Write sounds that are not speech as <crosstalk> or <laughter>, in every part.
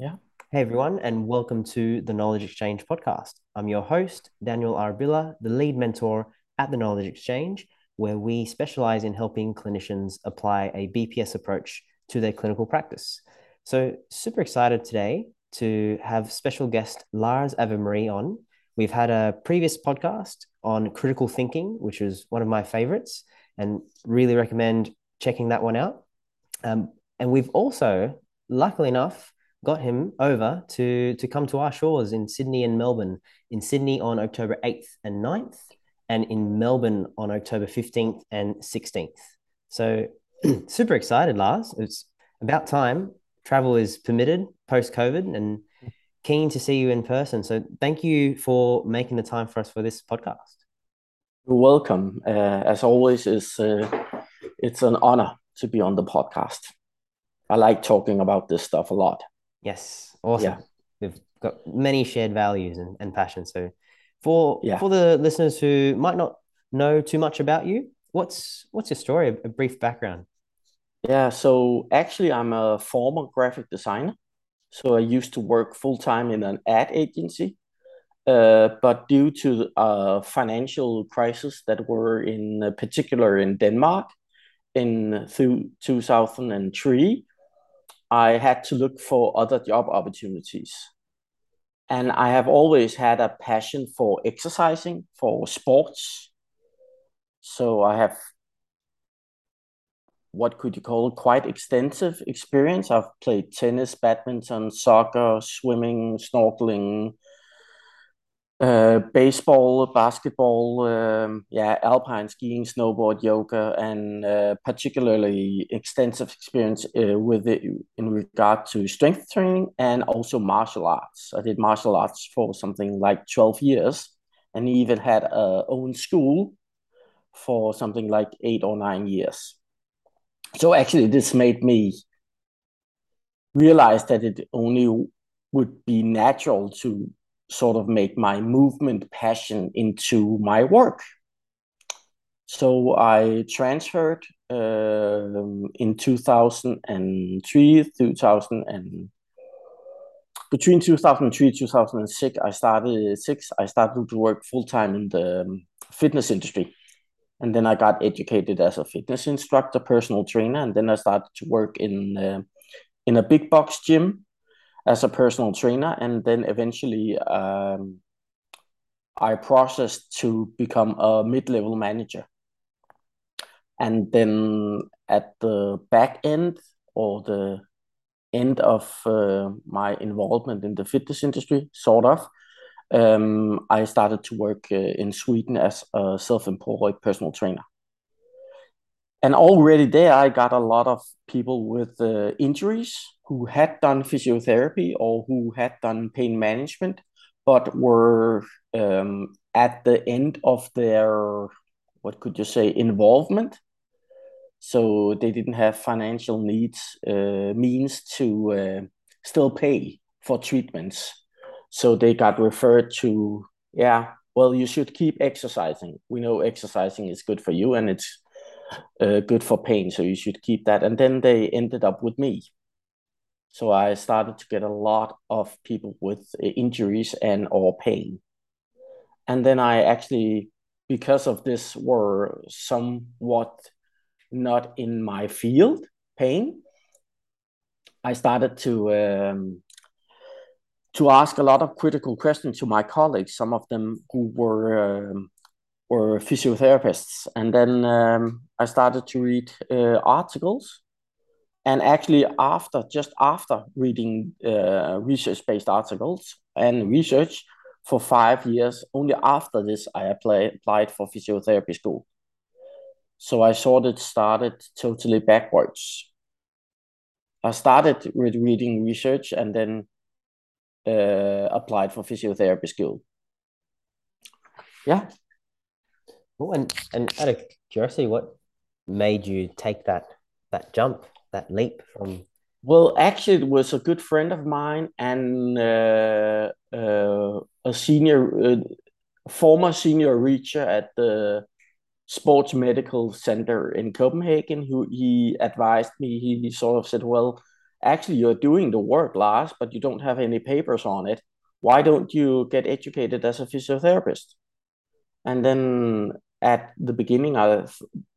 Yeah. Hey everyone, and welcome to the Knowledge Exchange podcast. I'm your host, Daniel Arabilla, the lead mentor at the Knowledge Exchange, where we specialize in helping clinicians apply a BPS approach to their clinical practice. So, super excited today to have special guest Lars Avemarie on. We've had a previous podcast on critical thinking, which was one of my favorites, and really recommend checking that one out. Um, and we've also, luckily enough, got him over to to come to our shores in Sydney and Melbourne. In Sydney on October 8th and 9th, and in Melbourne on October 15th and 16th. So <clears throat> super excited, Lars. It's about time. Travel is permitted post COVID and keen to see you in person. So thank you for making the time for us for this podcast. You're welcome. Uh, as always, it's, uh, it's an honor to be on the podcast. I like talking about this stuff a lot. Yes, awesome. Yeah. We've got many shared values and, and passions. So for yeah. for the listeners who might not know too much about you, what's what's your story? A brief background. Yeah, so actually I'm a former graphic designer. So I used to work full time in an ad agency. Uh, but due to a financial crisis that were in uh, particular in Denmark in through 2003, I had to look for other job opportunities. And I have always had a passion for exercising, for sports. So I have what could you call quite extensive experience. I've played tennis, badminton, soccer, swimming, snorkeling, uh, baseball, basketball, um, yeah, alpine skiing, snowboard, yoga, and uh, particularly extensive experience uh, with it in regard to strength training and also martial arts. I did martial arts for something like 12 years and even had a own school for something like eight or nine years. So actually, this made me realize that it only would be natural to sort of make my movement passion into my work. So I transferred uh, in 2003, 2000 and between 2003 2006 I started six I started to work full time in the um, fitness industry. And then I got educated as a fitness instructor, personal trainer, and then I started to work in uh, in a big box gym as a personal trainer, and then eventually um, I processed to become a mid-level manager. And then at the back end or the end of uh, my involvement in the fitness industry, sort of, um, I started to work uh, in Sweden as a self-employed personal trainer. And already there, I got a lot of people with uh, injuries who had done physiotherapy or who had done pain management, but were um, at the end of their, what could you say, involvement. So they didn't have financial needs, uh, means to uh, still pay for treatments. So they got referred to, yeah, well, you should keep exercising. We know exercising is good for you and it's uh, good for pain, so you should keep that. And then they ended up with me. So I started to get a lot of people with injuries and or pain. And then I actually, because of this, were somewhat not in my field, pain. I started to um, to ask a lot of critical questions to my colleagues, some of them who were um, were physiotherapists, and then um, I started to read uh, articles and actually after just after reading uh, research-based articles and research for five years only after this i apply, applied for physiotherapy school. So i sort of started totally backwards. I started with reading research and then uh, applied for physiotherapy school. Yeah. Well, and and out of curiosity what made you take that that jump that leap from? Well, actually, it was a good friend of mine and uh, uh, a senior, uh, former senior reacher at the Sports Medical Center in Copenhagen. Who he advised me. He sort of said, "Well, actually you're doing the work, Lars, but you don't have any papers on it. Why don't you get educated as a physiotherapist? And then at the beginning, I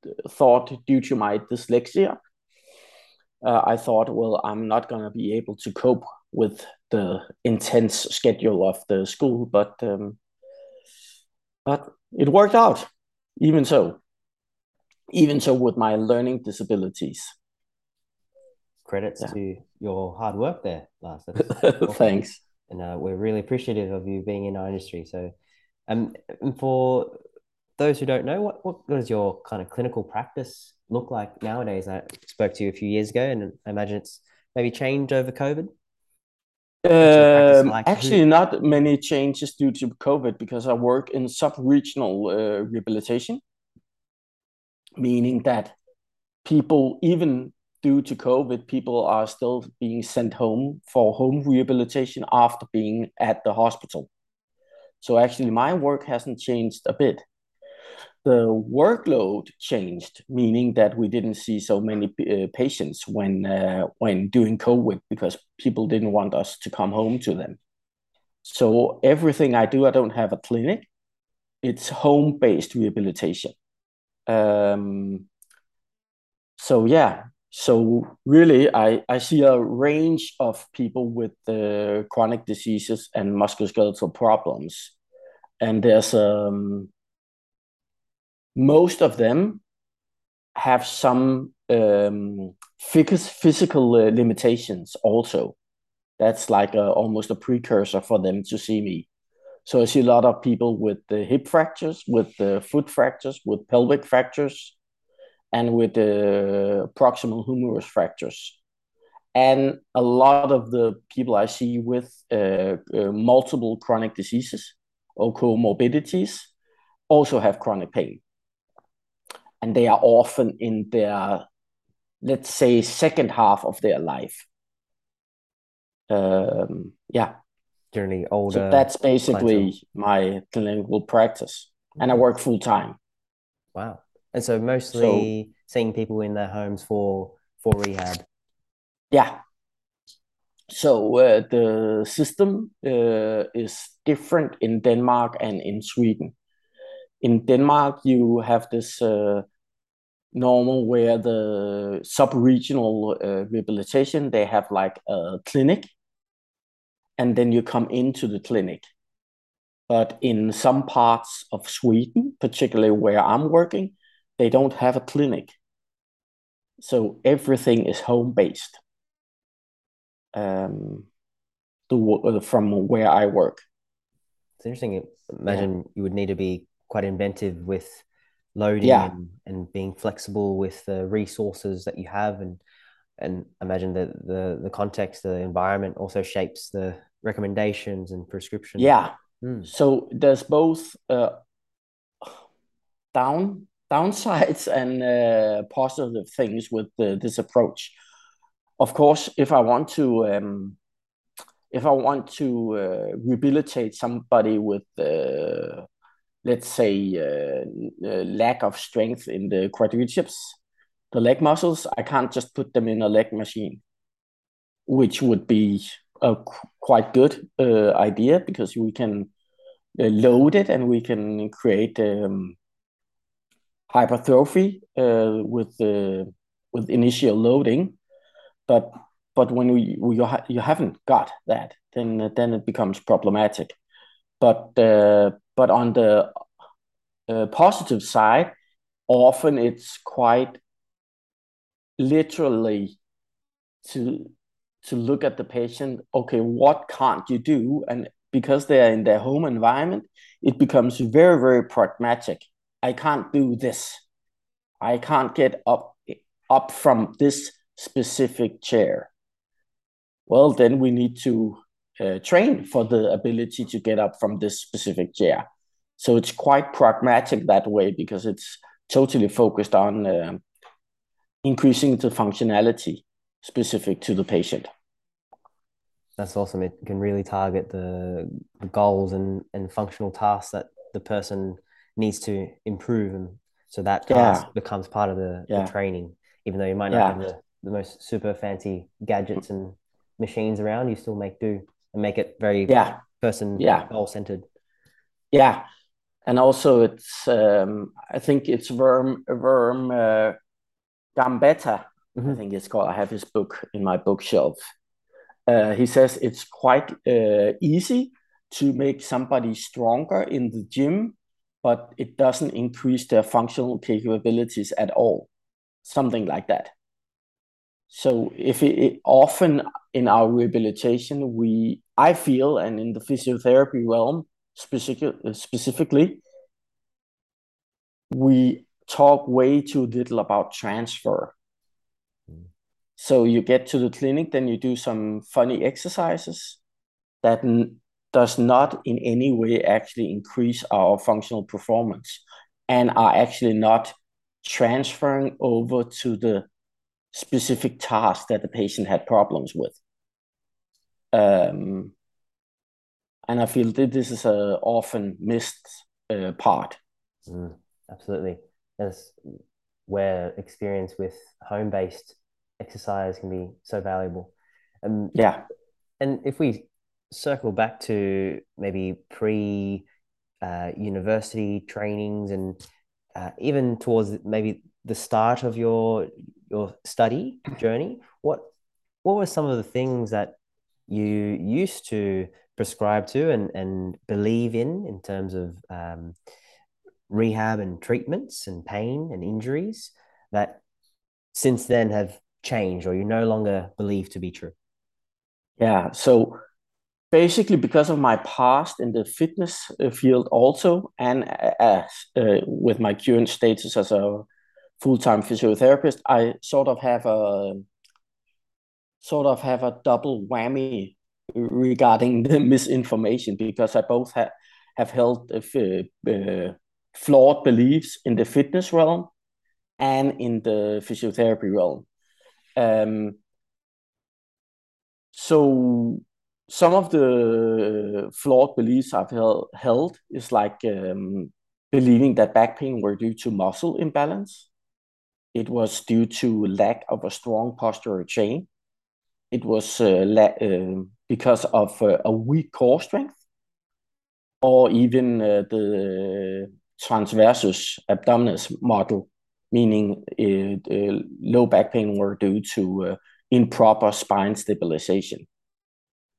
th- thought due to my dyslexia, uh, I thought, well, I'm not going to be able to cope with the intense schedule of the school, but um, but it worked out. Even so, even so, with my learning disabilities. Credits yeah. to your hard work there, Lars. <laughs> Thanks. And uh, we're really appreciative of you being in our industry. So, um, for those who don't know, what, what does your kind of clinical practice look like nowadays? I spoke to you a few years ago, and I imagine it's maybe changed over COVID. Um, like? Actually, not many changes due to COVID because I work in sub-regional uh, rehabilitation, meaning that people, even due to COVID, people are still being sent home for home rehabilitation after being at the hospital. So actually, my work hasn't changed a bit the workload changed, meaning that we didn't see so many uh, patients when uh, when doing COVID because people didn't want us to come home to them. So everything I do, I don't have a clinic. It's home-based rehabilitation. Um, so yeah, so really, I, I see a range of people with uh, chronic diseases and musculoskeletal problems, and there's um, most of them have some um, physical uh, limitations also. That's like a, almost a precursor for them to see me. So I see a lot of people with the hip fractures, with the foot fractures, with pelvic fractures, and with the proximal humerus fractures. And a lot of the people I see with uh, uh, multiple chronic diseases or comorbidities also have chronic pain and they are often in their let's say second half of their life. Um, yeah. Generally older so that's basically my clinical practice. And i work full time wow. And so mostly so, seeing people in their homes for for rehab. Yeah. So uh, the system uh, is different in denmark and in sweden. In denmark you have this uh, normal where the sub-regional uh, rehabilitation they have like a clinic and then you come into the clinic. But in some parts of sweden particularly where i'm working they don't have a clinic. So everything is home based um, the, from where i work. It's interesting. Imagine yeah. you would need to be quite inventive with loading yeah. and, and being flexible with the resources that you have and and imagine that the the context the environment also shapes the recommendations and prescriptions yeah mm. so there's both uh, down downsides <laughs> and uh, positive things with the, this approach of course if i want to um, if i want to uh, rehabilitate somebody with uh, let's say, uh, uh, lack of strength in the quadriceps, the leg muscles, I can't just put them in a leg machine, which would be a quite good uh, idea because we can uh, load it and we can create um, hypertrophy uh, with with initial loading, but but when we, we you, ha- you haven't got that, then then it becomes problematic. But uh, but on the uh, positive side, often it's quite literally to to look at the patient. Okay, what can't you do? And because they are in their home environment, it becomes very very pragmatic. I can't do this. I can't get up up from this specific chair. Well, then we need to uh, train for the ability to get up from this specific chair. So it's quite pragmatic that way because it's totally focused on uh, increasing the functionality specific to the patient. That's awesome. It can really target the, the goals and, and functional tasks that the person needs to improve. And so that task yeah. becomes part of the, yeah. the, training, even though you might not yeah. have the, the most super fancy gadgets and machines around, you still make do and make it very yeah person yeah goal centered. Yeah, and also it's um, I think it's Vern Vern uh, Gambetta. Mm-hmm. I think it's called. I have his book in my bookshelf. Uh, he says it's quite uh, easy to make somebody stronger in the gym, but it doesn't increase their functional capabilities at all. Something like that. So if it, it, often in our rehabilitation, we I feel, and in the physiotherapy realm specific, specifically, we talk way too little about transfer. Mm. So you get to the clinic, then you do some funny exercises that n- does not in any way actually increase our functional performance and are actually not transferring over to the specific task that the patient had problems with. Um, and I feel that this is a often missed uh, part. Mm, absolutely, that's where experience with home-based exercise can be so valuable. Um, yeah, and if we circle back to maybe pre uh, university trainings and uh, even towards maybe the start of your your study journey, what what were some of the things that you used to prescribe to and, and believe in in terms of um, rehab and treatments and pain and injuries that since then have changed or you no longer believe to be true? Yeah, so basically because of my past in the fitness uh, field also and as uh, with my current status as a full-time physiotherapist i sort of have a sort of have a double whammy regarding the <laughs> misinformation because I both have have held uh, flawed beliefs in the fitness realm and in the physiotherapy realm. Um, so some of the flawed beliefs I've held, held is like um, believing that back pain were due to muscle imbalance. It was due to lack of a strong posterior chain. It was uh, uh, because of uh, a weak core strength or even the transversus abdominis model, meaning low back pain were due to improper spine stabilization.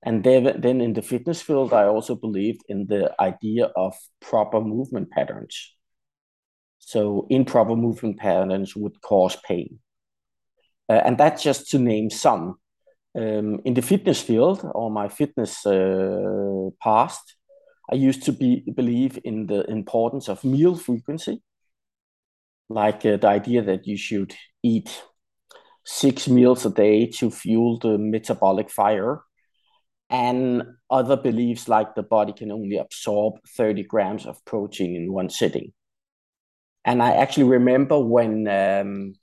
And then, then in the fitness field, I also believed in the idea of proper movement patterns. So improper movement patterns would cause pain. Uh, and that's just to name some. Um, in the fitness field or my fitness uh, past, I used to be believe in the importance of meal frequency, like uh, the idea that you should eat six meals a day to fuel the metabolic fire, and other beliefs like the body can only absorb 30 grams of protein in one sitting. And I actually remember when um,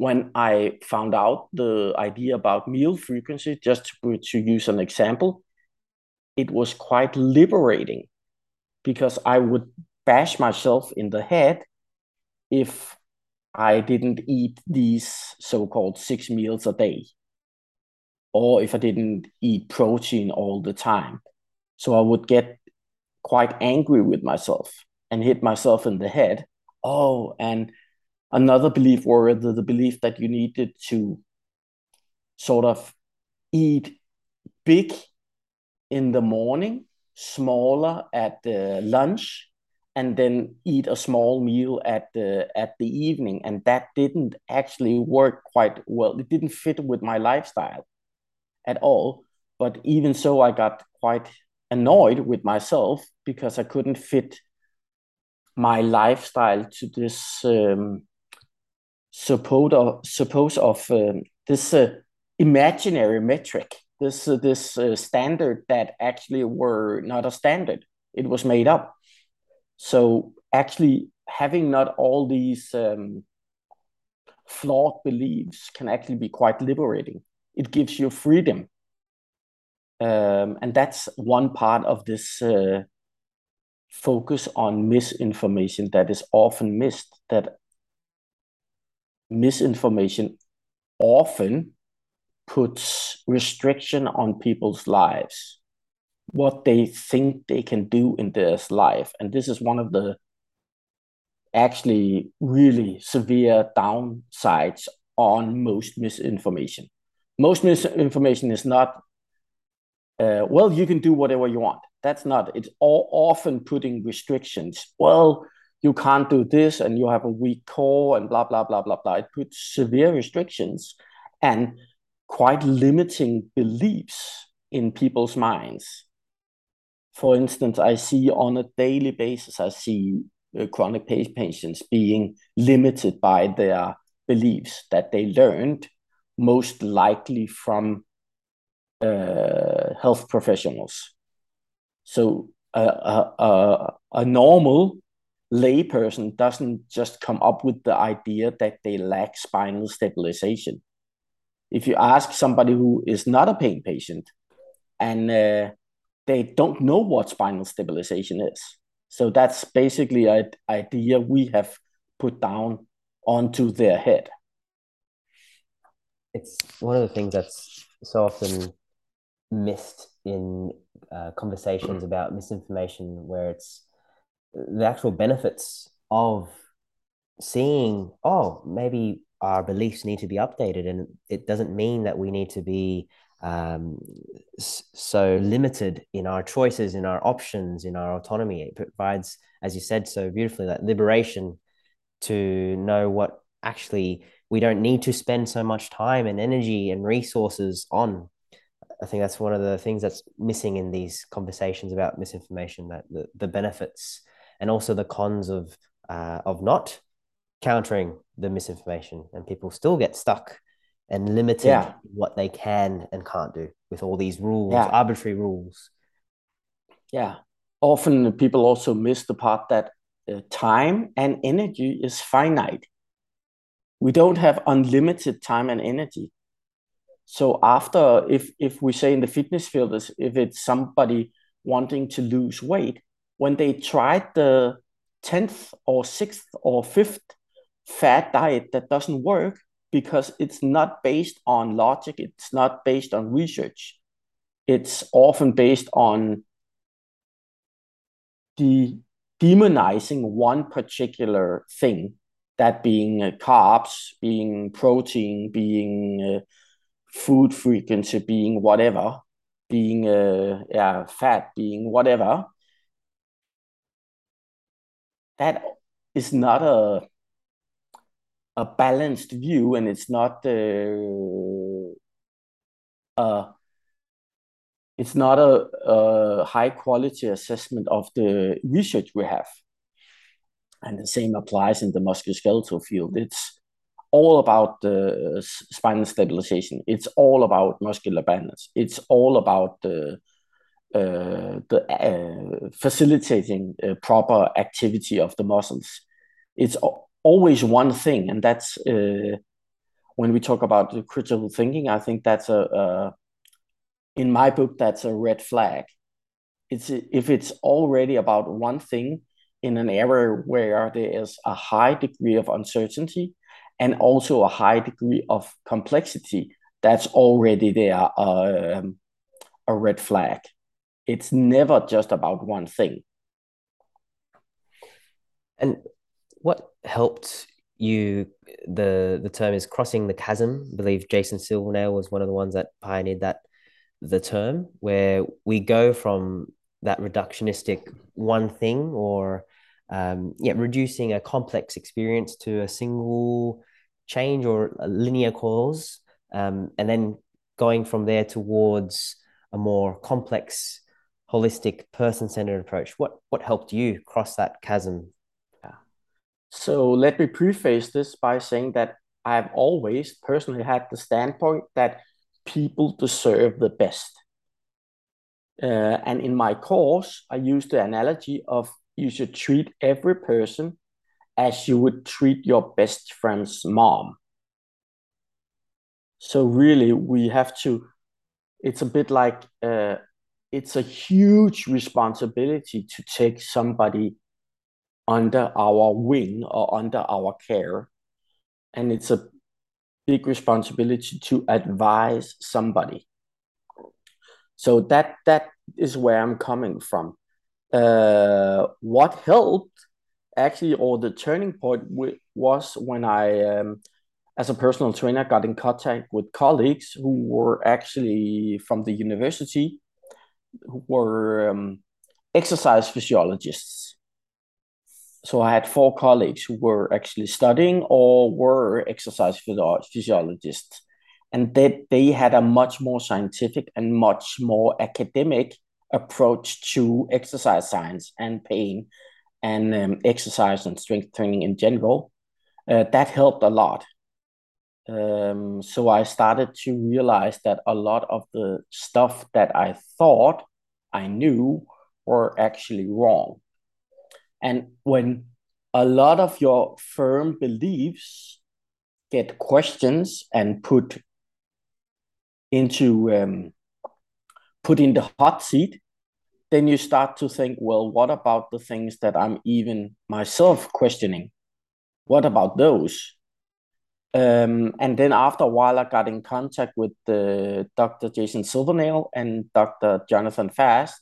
when I found out the idea about meal frequency, just to, to use an example, it was quite liberating because I would bash myself in the head if I didn't eat these so called six meals a day, or if I didn't eat protein all the time. So I would get quite angry with myself and hit myself in the head. Oh, and another belief were the, the belief that you needed to sort of eat big in the morning, smaller at the lunch, and then eat a small meal at the at the evening. And that didn't actually work quite well. It didn't fit with my lifestyle at all. But even so, I got quite annoyed with myself because I couldn't fit my lifestyle to this um, suppose of, suppose of um, this uh, imaginary metric, this uh, this uh, standard that actually were not a standard. It was made up. So actually, having not all these um, flawed beliefs can actually be quite liberating. It gives you freedom, um, and that's one part of this uh, focus on misinformation that is often missed. That misinformation often puts restriction on people's lives, what they think they can do in their life. And this is one of the actually really severe downsides on most misinformation. Most misinformation is not, uh, well, you can do whatever you want. That's not, it's all often putting restrictions. Well, you can't do this and you have a weak core and blah, blah, blah, blah, blah. It puts severe restrictions and quite limiting beliefs in people's minds. For instance, I see on a daily basis, I see uh, chronic pain patients being limited by their beliefs that they learned most likely from uh, health professionals. So uh, uh, a normal layperson doesn't just come up with the idea that they lack spinal stabilization. If you ask somebody who is not a pain patient and uh, they don't know what spinal stabilization is, so that's basically an idea we have put down onto their head. It's one of the things that's so often missed in uh, conversations about misinformation, where it's the actual benefits of seeing, oh, maybe our beliefs need to be updated. And it doesn't mean that we need to be um, so limited in our choices, in our options, in our autonomy. It provides, as you said so beautifully, that liberation to know what actually we don't need to spend so much time and energy and resources on. I think that's one of the things that's missing in these conversations about misinformation that the, the benefits and also the cons of uh, of not countering the misinformation and people still get stuck and limited yeah. what they can and can't do with all these rules yeah. arbitrary rules yeah often people also miss the part that uh, time and energy is finite we don't have unlimited time and energy so after if if we say in the fitness field is if it's somebody wanting to lose weight when they tried the 10th or 6th or 5th fat diet that doesn't work because it's not based on logic, it's not based on research. It's often based on the demonizing one particular thing, that being uh, carbs, being protein, being uh, food frequency, being whatever, being uh, yeah, fat, being whatever that is not a a balanced view and it's not uh, uh, it's not a, a high quality assessment of the research we have. And the same applies in the musculoskeletal field. It's all about the spinal stabilization. It's all about muscular balance. It's all about the uh, the uh, facilitating uh, proper activity of the muscles. It's always one thing, and that's uh, when we talk about critical thinking. I think that's a, a in my book that's a red flag. It's if it's already about one thing in an area where there is a high degree of uncertainty and also a high degree of complexity. That's already there um, a red flag it's never just about one thing. And what helped you? The the term is crossing the chasm. I believe Jason Silvernail was one of the ones that pioneered that the term, where we go from that reductionistic one thing or um, yeah, reducing a complex experience to a single change or a linear cause, um, and then going from there towards a more complex holistic person-centered approach. What what helped you cross that chasm? Yeah. so let me preface this by saying that i've always personally had the standpoint that people deserve the best. Uh, and in my course i use the analogy of you should treat every person as you would treat your best friend's mom. So really we have to it's a bit like uh, it's a huge responsibility to take somebody under our wing or under our care and it's a big responsibility to advise somebody. So that that is where I'm coming from. Uh, what helped actually, or the turning point was when I, um, as a personal trainer, got in contact with colleagues who were actually from the university, who were um, exercise physiologists. So I had four colleagues who were actually studying or were exercise physiologists, and they they had a much more scientific and much more academic approach to exercise science and pain and um, exercise and strength training in general. Uh, that helped a lot. Um, so I started to realize that a lot of the stuff that I thought I knew were actually wrong. And when a lot of your firm beliefs get questions and put into um, put in the hot seat, then you start to think, well, what about the things that I'm even myself questioning? What about those? Um, and then after a while, I got in contact with uh, Dr. Jason Silvernail and Dr. Jonathan Fass,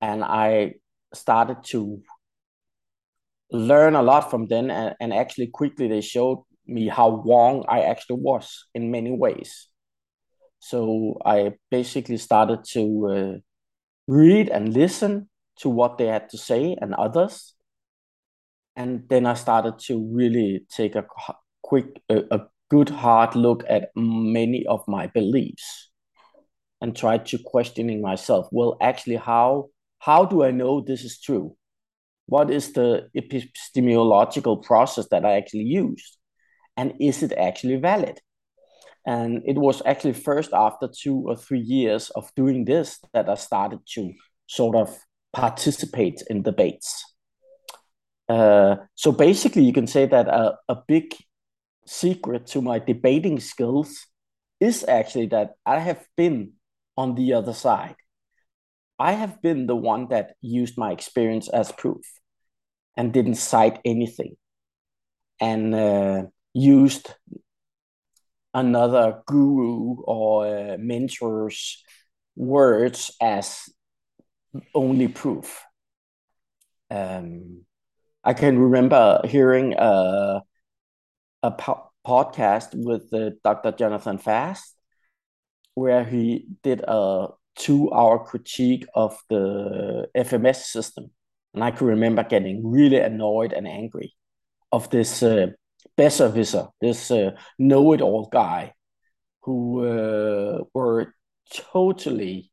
and I started to learn a lot from them. And, and actually, quickly, they showed me how wrong I actually was in many ways. So I basically started to uh, read and listen to what they had to say and others. And then I started to really take a quick, a, a good hard look at many of my beliefs and try to questioning myself. Well, actually, how how do I know this is true? What is the epistemological process that I actually used? And is it actually valid? And it was actually first after two or three years of doing this that I started to sort of participate in debates. Uh, so basically, you can say that a, a big secret to my debating skills is actually that I have been on the other side. I have been the one that used my experience as proof and didn't cite anything and uh, used another guru or uh, mentor's words as only proof. Um, I can remember hearing a, a po- podcast with uh, Dr. Jonathan Fass, where he did a two hour critique of the FMS system. And I can remember getting really annoyed and angry of this uh, besserwisser, this uh, know-it-all guy, who uh, were totally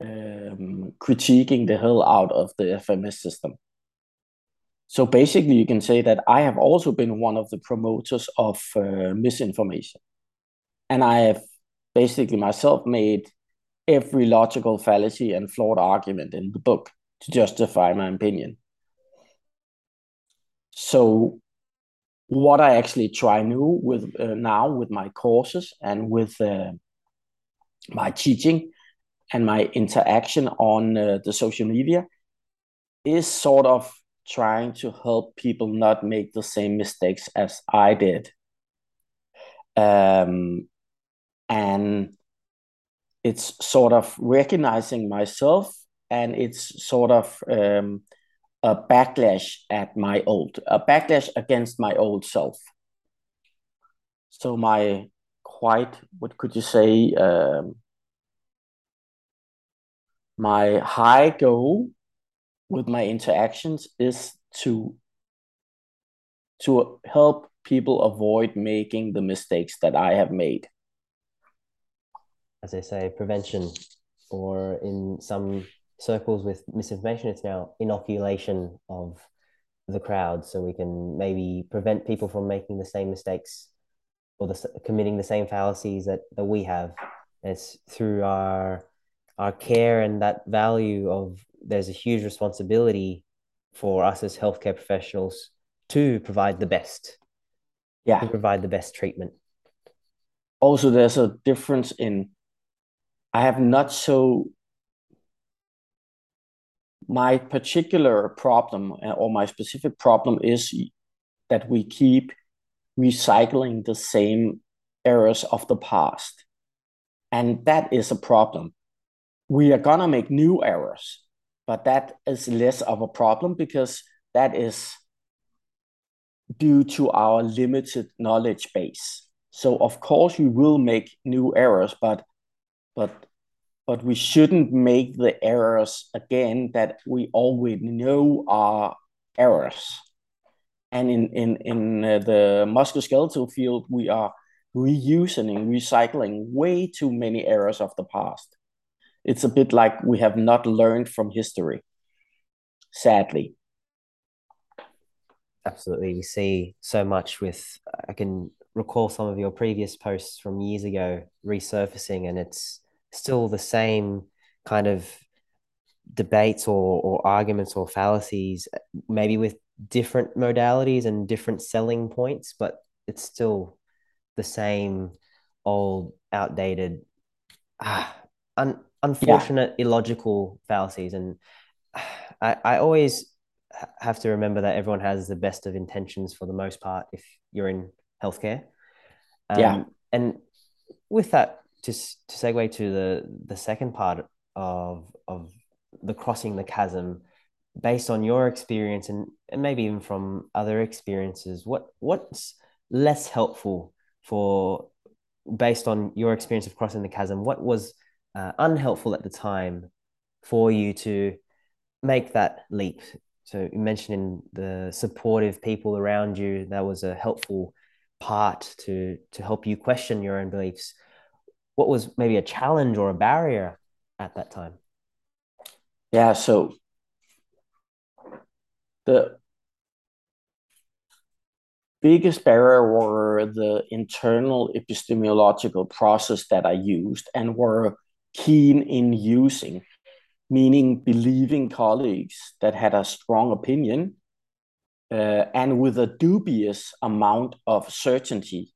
um, critiquing the hell out of the FMS system. So basically, you can say that I have also been one of the promoters of uh, misinformation, and I have basically myself made every logical fallacy and flawed argument in the book to justify my opinion. So what I actually try new with uh, now with my courses and with uh, my teaching and my interaction on uh, the social media is sort of trying to help people not make the same mistakes as I did. Um, and it's sort of recognizing myself and it's sort of um, a backlash at my old a backlash against my old self so my quite what could you say um, my high goal with my interactions is to to help people avoid making the mistakes that I have made. As I say, prevention, or in some circles with misinformation, it's now inoculation of the crowd, so we can maybe prevent people from making the same mistakes or the, committing the same fallacies that, that we have. it's through our our care and that value of there's a huge responsibility for us as healthcare professionals to provide the best. Yeah. To provide the best treatment. Also, there's a difference in I have not so my particular problem or my specific problem is that we keep recycling the same errors of the past. And that is a problem. We are going to make new errors, but that is less of a problem because that is due to our limited knowledge base. So of course we will make new errors, but but but we shouldn't make the errors again that we already know are errors. And in in in uh, the musculoskeletal field, we are reusing recycling way too many errors of the past. It's a bit like we have not learned from history, sadly. Absolutely. We see so much with, I can recall some of your previous posts from years ago resurfacing, and it's still the same kind of debates or, or arguments or fallacies, maybe with different modalities and different selling points, but it's still the same old, outdated, ah, un, unfortunate, yeah. illogical fallacies. And <sighs> I, I always have to remember that everyone has the best of intentions for the most part if you're in healthcare. Um, yeah. And with that, just to segue to the the second part of of the crossing the chasm, based on your experience and, and maybe even from other experiences, what what's less helpful for based on your experience of crossing the chasm? What was uh, unhelpful at the time for you to make that leap so you mentioned the supportive people around you, that was a helpful part to to help you question your own beliefs. What was maybe a challenge or a barrier at that time? Yeah, so the biggest barrier were the internal epistemological process that I used and were keen in using meaning believing colleagues that had a strong opinion uh, and with a dubious amount of certainty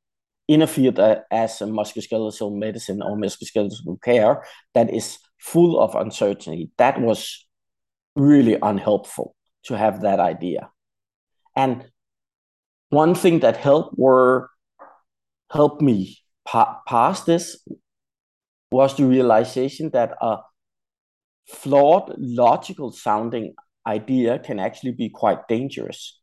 in a field as a musculoskeletal medicine or musculoskeletal care that is full of uncertainty. That was really unhelpful to have that idea. And one thing that helped were helped me pa- pass this was the realization that a flawed logical sounding idea can actually be quite dangerous.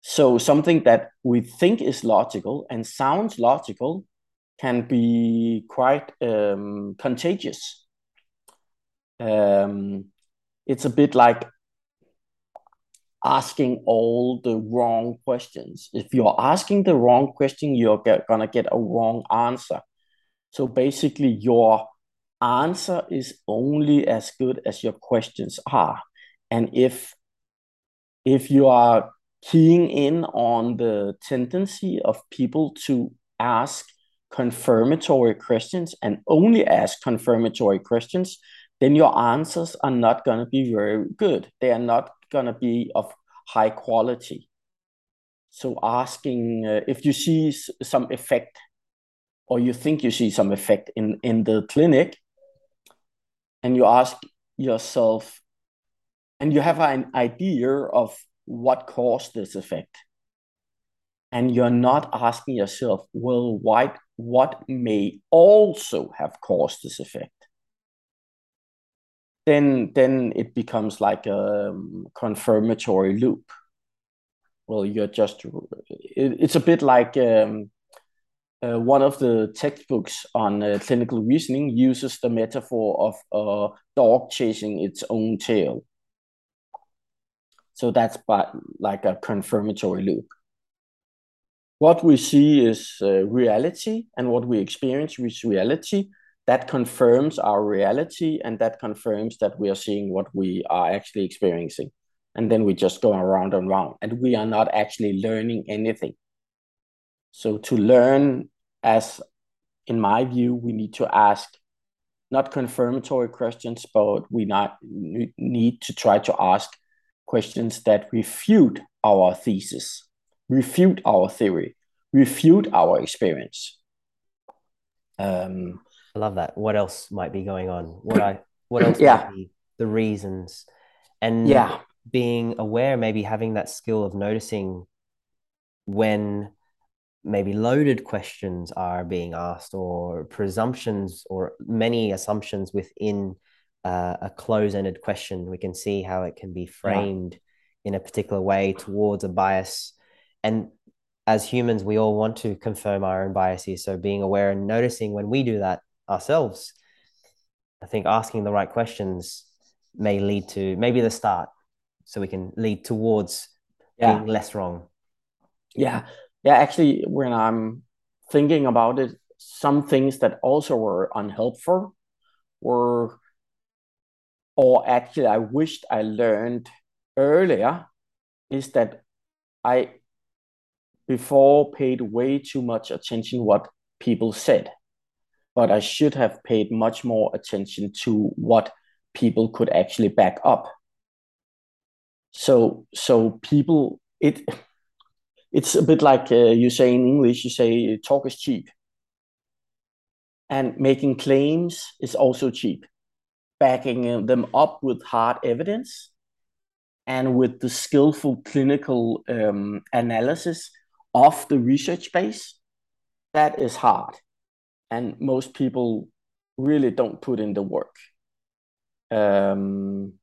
So something that we think is logical and sounds logical can be quite um, contagious. Um, it's a bit like asking all the wrong questions. If you're asking the wrong question, you're get, gonna get a wrong answer. So basically, you're answer is only as good as your questions are. And if if you are keying in on the tendency of people to ask confirmatory questions and only ask confirmatory questions, then your answers are not going to be very good. They are not going to be of high quality. So, asking uh, if you see some effect or you think you see some effect in, in the clinic, and you ask yourself, and you have an idea of what caused this effect. And you're not asking yourself, well, why, what may also have caused this effect? Then, then it becomes like a confirmatory loop. Well, you're just, it, it's a bit like um, uh, one of the textbooks on uh, clinical reasoning uses the metaphor of a dog chasing its own tail. So that's by, like a confirmatory loop. What we see is uh, reality, and what we experience is reality. That confirms our reality, and that confirms that we are seeing what we are actually experiencing. And then we just go around and round, and we are not actually learning anything so to learn, as in my view, we need to ask not confirmatory questions, but we not we need to try to ask questions that refute our thesis, refute our theory, refute our experience. Um, I love that. What else might be going on? What I what else yeah. might be the reasons? And yeah, being aware, maybe having that skill of noticing when maybe loaded questions are being asked or presumptions or many assumptions within uh, a close-ended question. We can see how it can be framed yeah. in a particular way towards a bias. And as humans we all want to confirm our own biases. So being aware and noticing when we do that ourselves i think asking the right questions may lead to maybe the start. So we can lead towards yeah. being less wrong. Yeah yeah actually when i'm thinking about it some things that also were unhelpful were or actually i wished i learned earlier is that i before paid way too much attention what people said but i should have paid much more attention to what people could actually back up. So so people it it's a bit like uh, you say in English, you say talk is cheap. And making claims is also cheap. Backing them up with hard evidence and with the skillful clinical um, analysis of the research base, that is hard. And most people really don't put in the work. Um,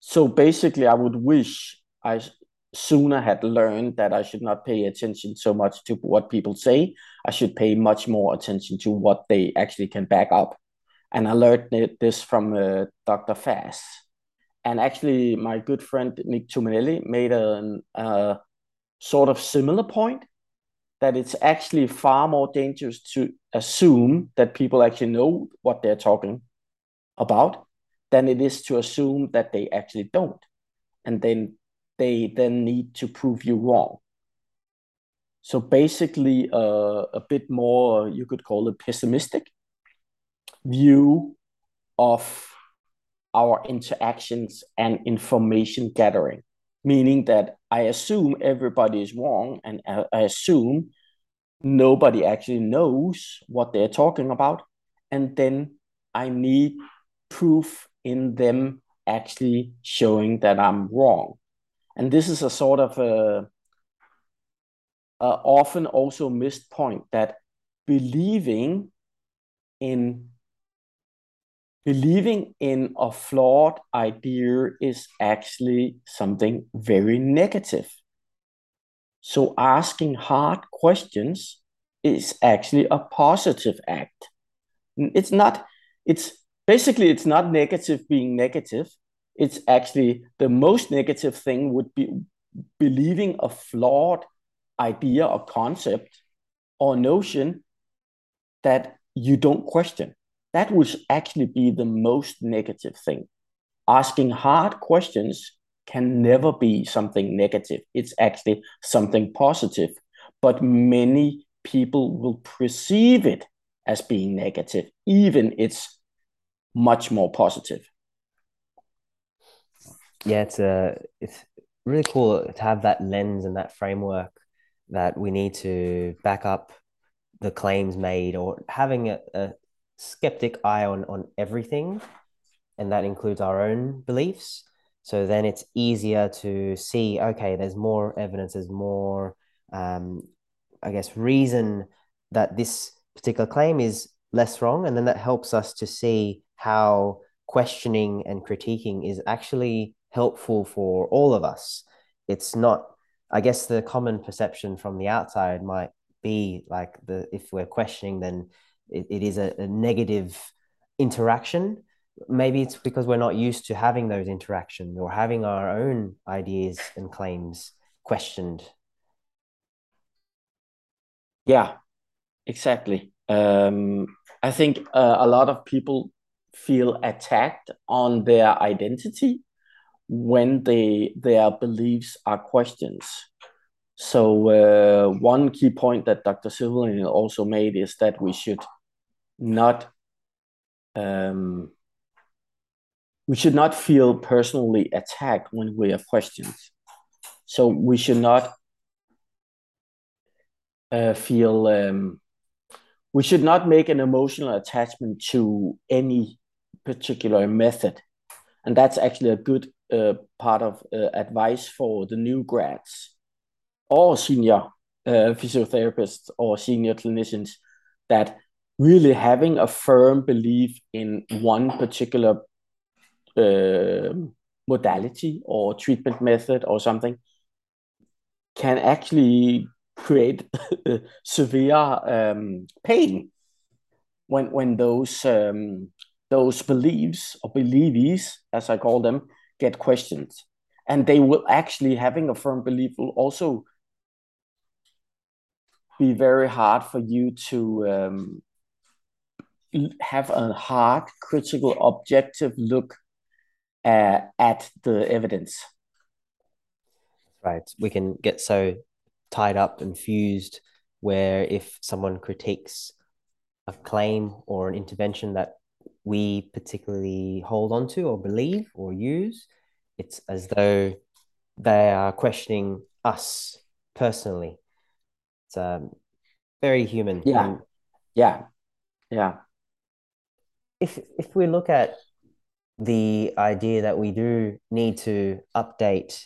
so basically, I would wish I sooner had learned that I should not pay attention so much to what people say. I should pay much more attention to what they actually can back up. And I learned this from uh, Dr. Fass. And actually, my good friend Nick Tumminello made a, a sort of similar point that it's actually far more dangerous to assume that people actually know what they're talking about than it is to assume that they actually don't. And then they then need to prove you wrong. So basically, uh, a bit more, you could call it pessimistic view of our interactions and information gathering, meaning that I assume everybody is wrong and I assume nobody actually knows what they're talking about. And then I need proof in them actually showing that I'm wrong and this is a sort of a, a often also missed point that believing in believing in a flawed idea is actually something very negative. So asking hard questions is actually a positive act. It's not, it's basically, it's not negative being negative it's actually the most negative thing would be believing a flawed idea or concept or notion that you don't question. That would actually be the most negative thing. Asking hard questions can never be something negative. It's actually something positive. But many people will perceive it as being negative, even it's much more positive yeah, it's a it's really cool to have that lens and that framework that we need to back up the claims made or having a, a skeptic eye on on everything and that includes our own beliefs. So then it's easier to see okay there's more evidence there's more um, i guess reason that this particular claim is less wrong. And then that helps us to see how questioning and critiquing is actually helpful for all of us. It's not, I guess, the common perception from the outside might be like the if we're questioning, then it, it is a, a negative interaction. Maybe it's because we're not used to having those interactions or having our own ideas and claims questioned. Yeah, exactly. Um, I think uh, a lot of people feel attacked on their identity when they their beliefs are questions. So uh, one key point that Dr. Silvernail also made is that we should not um, we should not feel personally attacked when we have questions. So we should not uh, feel um, we should not make an emotional attachment to any particular method, and that's actually a good uh, part of uh, advice for the new grads or senior uh, physiotherapists or senior clinicians that really having a firm belief in one particular modality or treatment method or something can actually create severe um, pain when when those um, those beliefs or believes, as I call them, get questioned, and they will actually having a firm belief will also be very hard for you to um, have a hard, critical, objective look uh, at the evidence. Right. We can get so tied up and fused where if someone critiques a claim or an intervention that we particularly hold on to or believe or use, it's as though they are questioning us personally. It's um, very human. Yeah. And yeah. Yeah. If if we look at the idea that we do need to update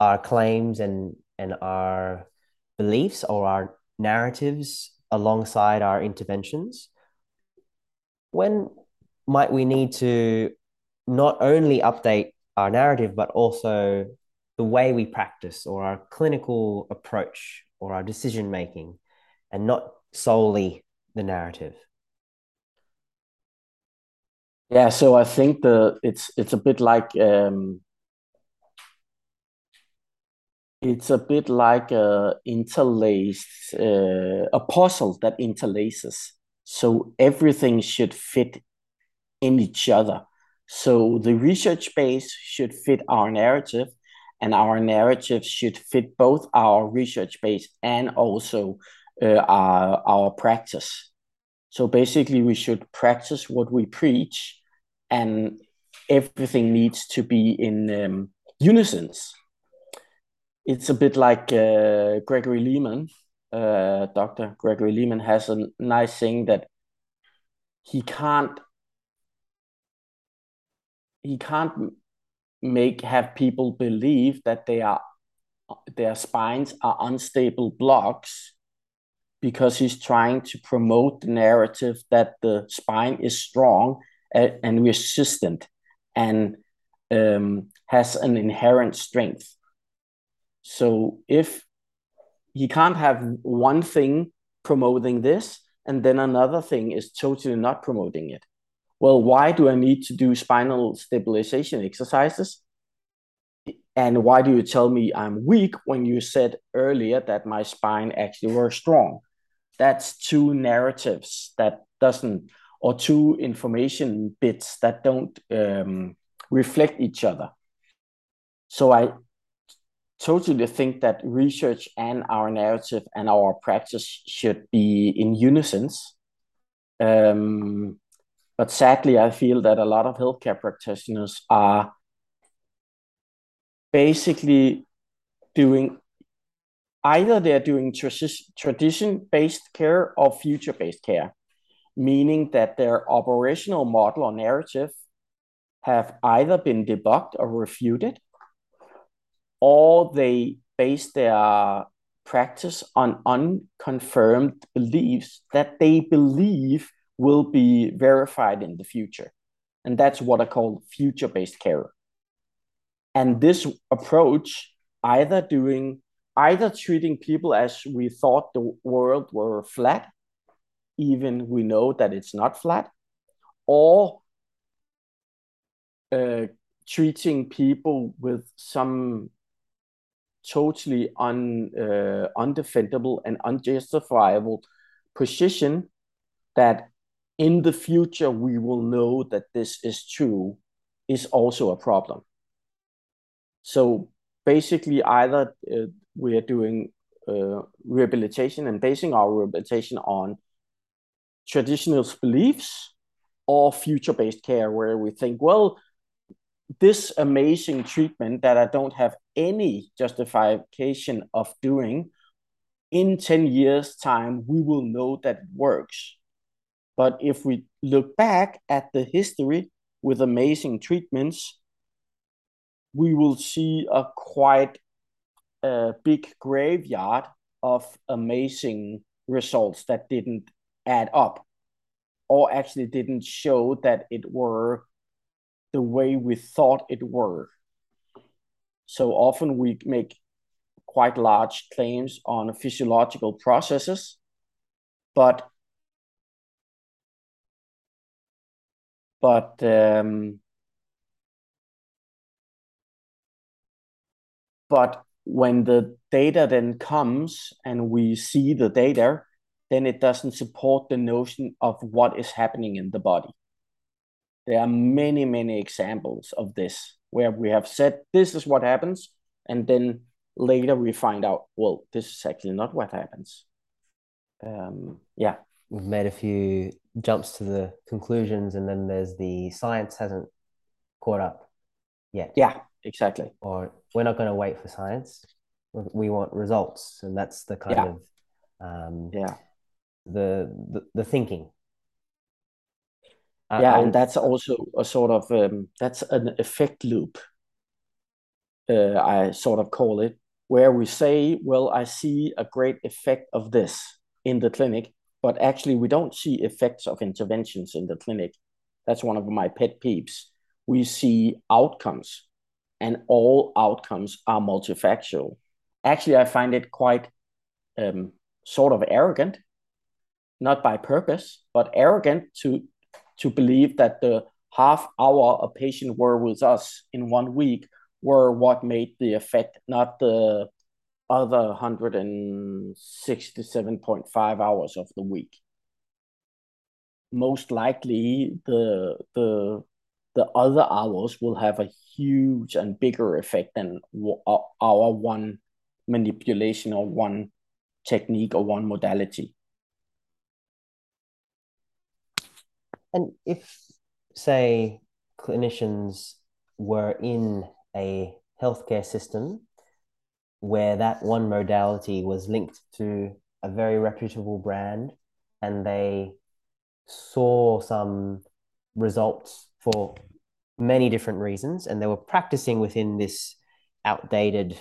our claims and and our beliefs or our narratives alongside our interventions when might we need to not only update our narrative but also the way we practice or our clinical approach or our decision making and not solely the narrative? Yeah so i think the it's it's a bit like um it's a bit like a interlaced uh, a puzzle that interlaces. So everything should fit in each other so the research base should fit our narrative and our narrative should fit both our research base and also uh, our, our practice so basically we should practice what we preach and everything needs to be in um, unison. It's a bit like uh, Gregory Lehman, uh, Dr. Gregory Lehman has a nice thing that he can't he can't make have people believe that they are their spines are unstable blocks because he's trying to promote the narrative that the spine is strong and resistant and um, has an inherent strength. So if he can't have one thing promoting this and then another thing is totally not promoting it. Well, why do I need to do spinal stabilization exercises? And why do you tell me I'm weak when you said earlier that my spine actually was strong? That's two narratives that doesn't or two information bits that don't um, reflect each other. So I totally think that research and our narrative and our practice should be in unison. Um, but sadly, I feel that a lot of healthcare practitioners are basically doing either they're doing tradition based care or future based care meaning that their operational model or narrative have either been debunked or refuted, or they base their practice on unconfirmed beliefs that they believe will be verified in the future. And that's what I call future based care. And this approach, either doing, either treating people as we thought the world were flat, even we know that it's not flat, or uh, treating people with some totally un, uh, undefendable and unjustifiable position that in the future we will know that this is true is also a problem. So basically, either uh, we are doing uh, rehabilitation and basing our rehabilitation on traditional beliefs or future based care, where we think, well, this amazing treatment that I don't have any justification of doing, in 10 years' time, we will know that it works. But if we look back at the history with amazing treatments, we will see a quite uh, big graveyard of amazing results that didn't add up or actually didn't show that it were the way we thought it were. So often we make quite large claims on physiological processes, but but um, but when the data then comes and we see the data, then it doesn't support the notion of what is happening in the body. There are many, many examples of this where we have said this is what happens, and then later we find out, well, this is actually not what happens. Um, yeah. We've made a few jumps to the conclusions, and then there's the science hasn't caught up yet. Yeah, exactly. Or we're not going to wait for science. We want results, and that's the kind Yeah. of um, Yeah. the, the the thinking. Yeah, I- and that's also a sort of um, that's an effect loop. Uh, I sort of call it where we say, "Well, I see a great effect of this in the clinic," but actually we don't see effects of interventions in the clinic. That's one of my pet peeves. We see outcomes, and all outcomes are multifactorial. Actually, I find it quite um, sort of arrogant, not by purpose, but arrogant to to believe that the half hour a patient were with us in one week were what made the effect, not the other 167.5 hours of the week. Most likely, the the the other hours will have a huge and bigger effect than our uh, our one manipulation or one technique or one modality. And if, say, clinicians were in a healthcare system where that one modality was linked to a very reputable brand and they saw some results for many different reasons and they were practicing within this outdated,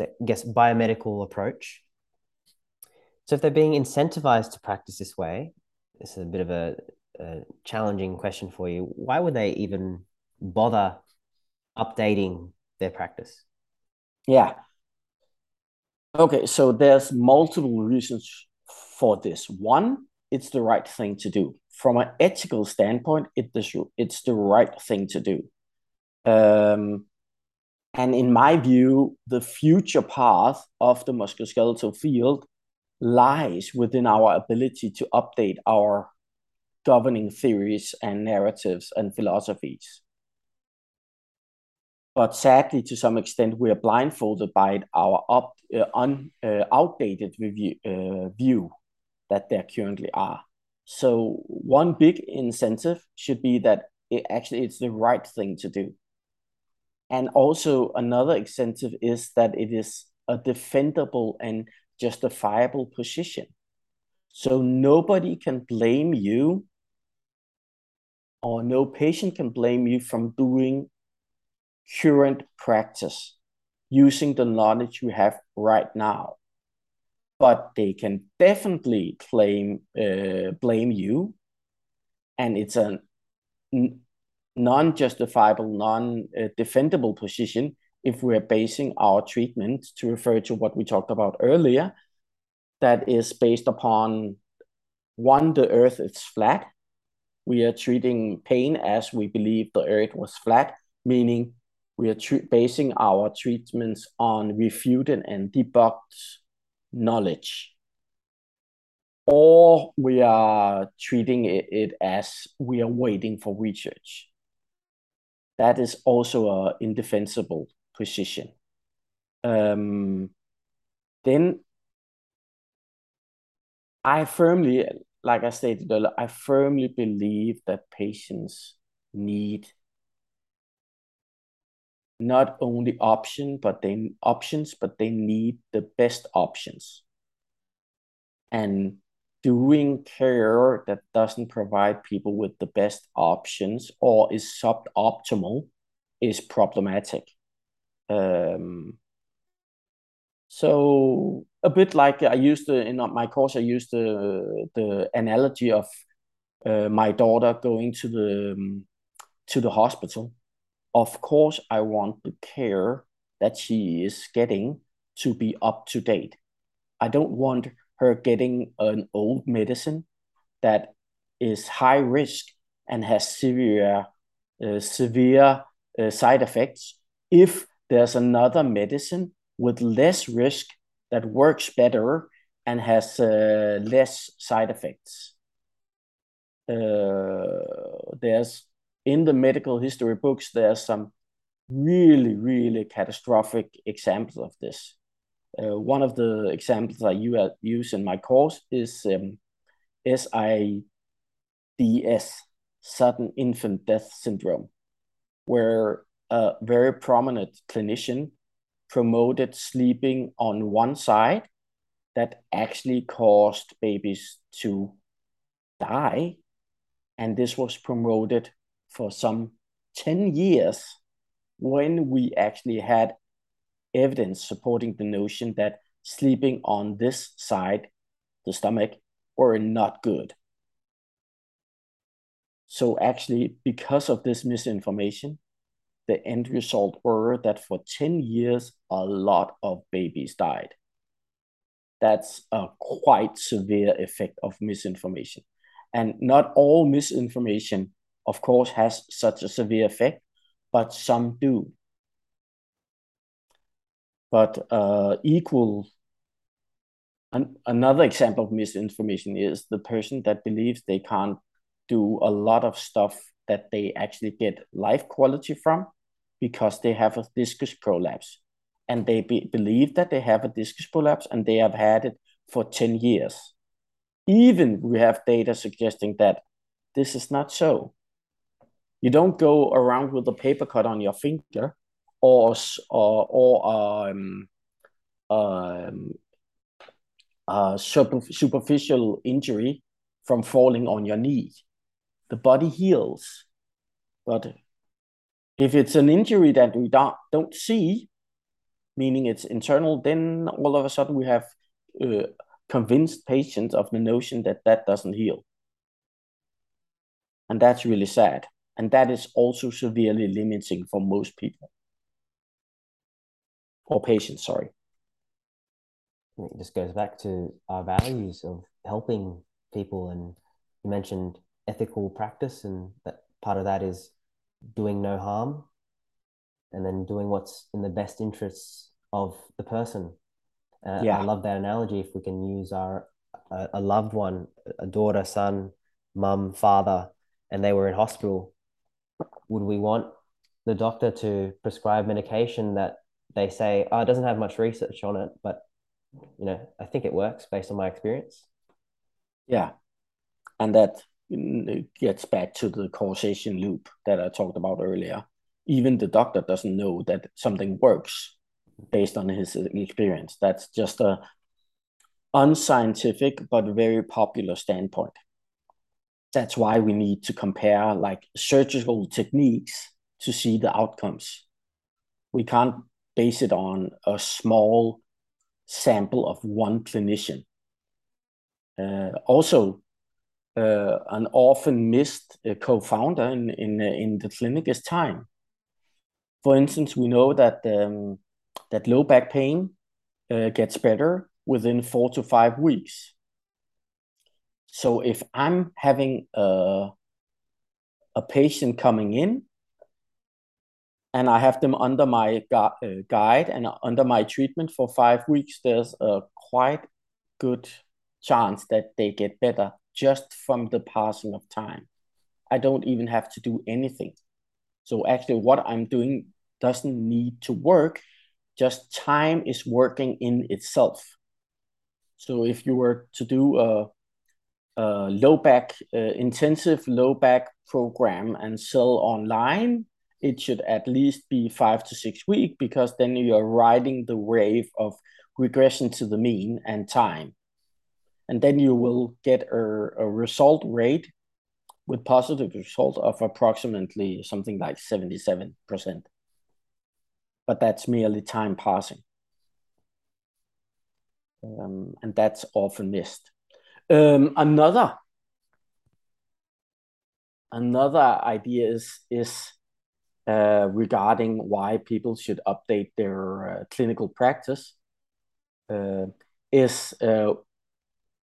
I guess, biomedical approach. So if they're being incentivized to practice this way, this is a bit of a a challenging question for you. Why would they even bother updating their practice? Yeah. Okay, so there's multiple reasons for this. One, it's the right thing to do. From an ethical standpoint, it is, it's the right thing to do. Um, and in my view, the future path of the musculoskeletal field lies within our ability to update our governing theories and narratives and philosophies. But sadly, to some extent, we are blindfolded by our up, uh, un, uh, outdated review, uh, view that there currently are. So one big incentive should be that it actually it's the right thing to do. And also another incentive is that it is a defendable and justifiable position. So nobody can blame you or no patient can blame you from doing current practice using the knowledge we have right now. But they can definitely claim uh, blame you, and it's a non-justifiable, non-defendable position if we're basing our treatment to refer to what we talked about earlier, that is based upon one, the earth is flat. We are treating pain as we believe the earth was flat, meaning we are basing our treatments on refuted and debunked knowledge. Or we are treating it, it as we are waiting for research. That is also an indefensible position. Um, then I firmly, like I stated earlier, I firmly believe that patients need not only option, but they options, but they need the best options. And doing care that doesn't provide people with the best options or is suboptimal is problematic. Um, So a bit like I used in my course, I used the the analogy of uh, my daughter going to the um, to the hospital. Of course, I want the care that she is getting to be up to date. I don't want her getting an old medicine that is high risk and has severe uh, severe uh, side effects if there's another medicine with less risk that works better and has uh, less side effects. Uh, there's in the medical history books, there's some really, really catastrophic examples of this. Uh, one of the examples I use in my course is um, SIDS, sudden infant death syndrome, where a very prominent clinician promoted sleeping on one side that actually caused babies to die. And this was promoted for some 10 years when we actually had evidence supporting the notion that sleeping on this side, the stomach, were not good. So actually, because of this misinformation, the end result were that for 10 years, a lot of babies died. That's a quite severe effect of misinformation. And not all misinformation, of course, has such a severe effect, but some do. But uh, equal, an, another example of misinformation is the person that believes they can't do a lot of stuff that they actually get life quality from because they have a discus prolapse and they be, believe that they have a discus prolapse and they have had it for 10 years. Even we have data suggesting that this is not so. You don't go around with a paper cut on your finger or or, or um, um, a superficial injury from falling on your knee. The body heals, but if it's an injury that we don't, don't see, meaning it's internal, then all of a sudden we have uh, convinced patients of the notion that that doesn't heal. And that's really sad. And that is also severely limiting for most people or patients, sorry. It just goes back to our values of helping people. And you mentioned ethical practice, and that part of that is doing no harm and then doing what's in the best interests of the person. Uh, yeah. I love that analogy. If we can use our a, a loved one, a daughter, son, mum, father, and they were in hospital, would we want the doctor to prescribe medication that they say, oh, it doesn't have much research on it, but you know, I think it works based on my experience. Yeah. And that gets back to the causation loop that I talked about earlier. Even the doctor doesn't know that something works based on his experience. That's just a unscientific but very popular standpoint. That's why we need to compare like surgical techniques to see the outcomes. We can't base it on a small sample of one clinician. Uh, also, uh, an often missed uh, confounder in, in, in the clinic is time. For instance, we know that um, that low back pain uh, gets better within four to five weeks. So if I'm having a, a patient coming in and I have them under my gu uh, guide and under my treatment for five weeks, there's a quite good chance that they get better just from the passing of time. I don't even have to do anything. So actually, what I'm doing doesn't need to work, just time is working in itself. So if you were to do a, a low back, uh, intensive low back program and sell online, it should at least be five to six weeks because then you're riding the wave of regression to the mean and time and then you will get a, a result rate with positive result of approximately something like 77%. But that's merely time passing. um, and that's often missed. Um, another another idea is is uh, regarding why people should update their uh, clinical practice uh, is uh,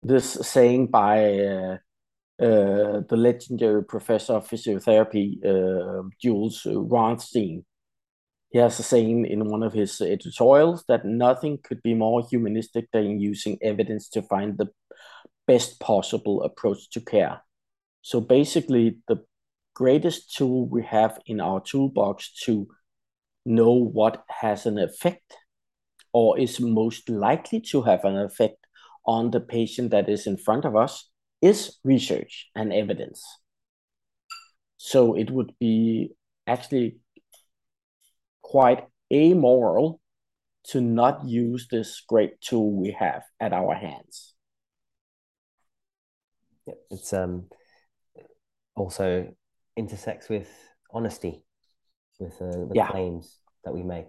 this saying by uh, uh, the legendary professor of physiotherapy Jules Rothstein. He has a saying in one of his editorials that nothing could be more humanistic than using evidence to find the best possible approach to care. So basically, the greatest tool we have in our toolbox to know what has an effect or is most likely to have an effect on the patient that is in front of us is research and evidence. So it would be actually quite amoral to not use this great tool we have at our hands. It's um also intersects with honesty, with uh, the yeah. claims that we make.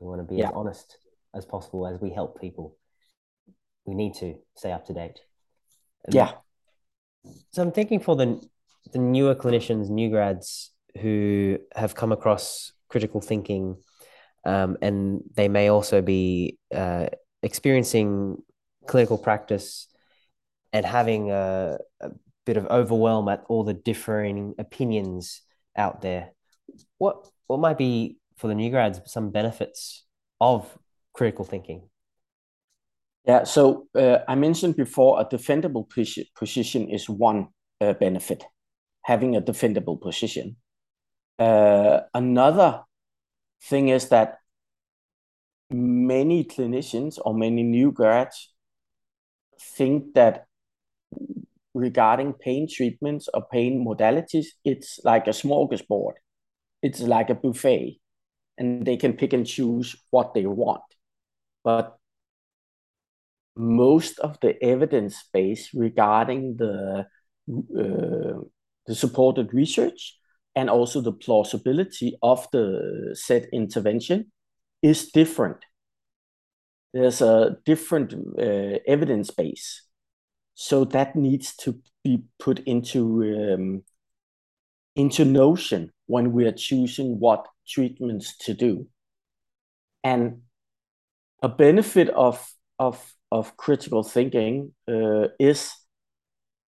We want to be yeah. as honest as possible as we help people. We need to stay up to date. And yeah. So I'm thinking for the the newer clinicians, new grads who have come across critical thinking, um, and they may also be uh, experiencing clinical practice and having a, a bit of overwhelm at all the differing opinions out there. What what might be for the new grads some benefits of critical thinking? Yeah, so uh, I mentioned before a defendable position is one uh, benefit, having a defendable position. Uh, another thing is that many clinicians or many new grads think that regarding pain treatments or pain modalities, it's like a smorgasbord. It's like a buffet, and they can pick and choose what they want. But most of the evidence base regarding the uh, the supported research and also the plausibility of the said intervention is different. There's a different uh, evidence base so that needs to be put into um, into notion when we are choosing what treatments to do. And a benefit of of of critical thinking uh, is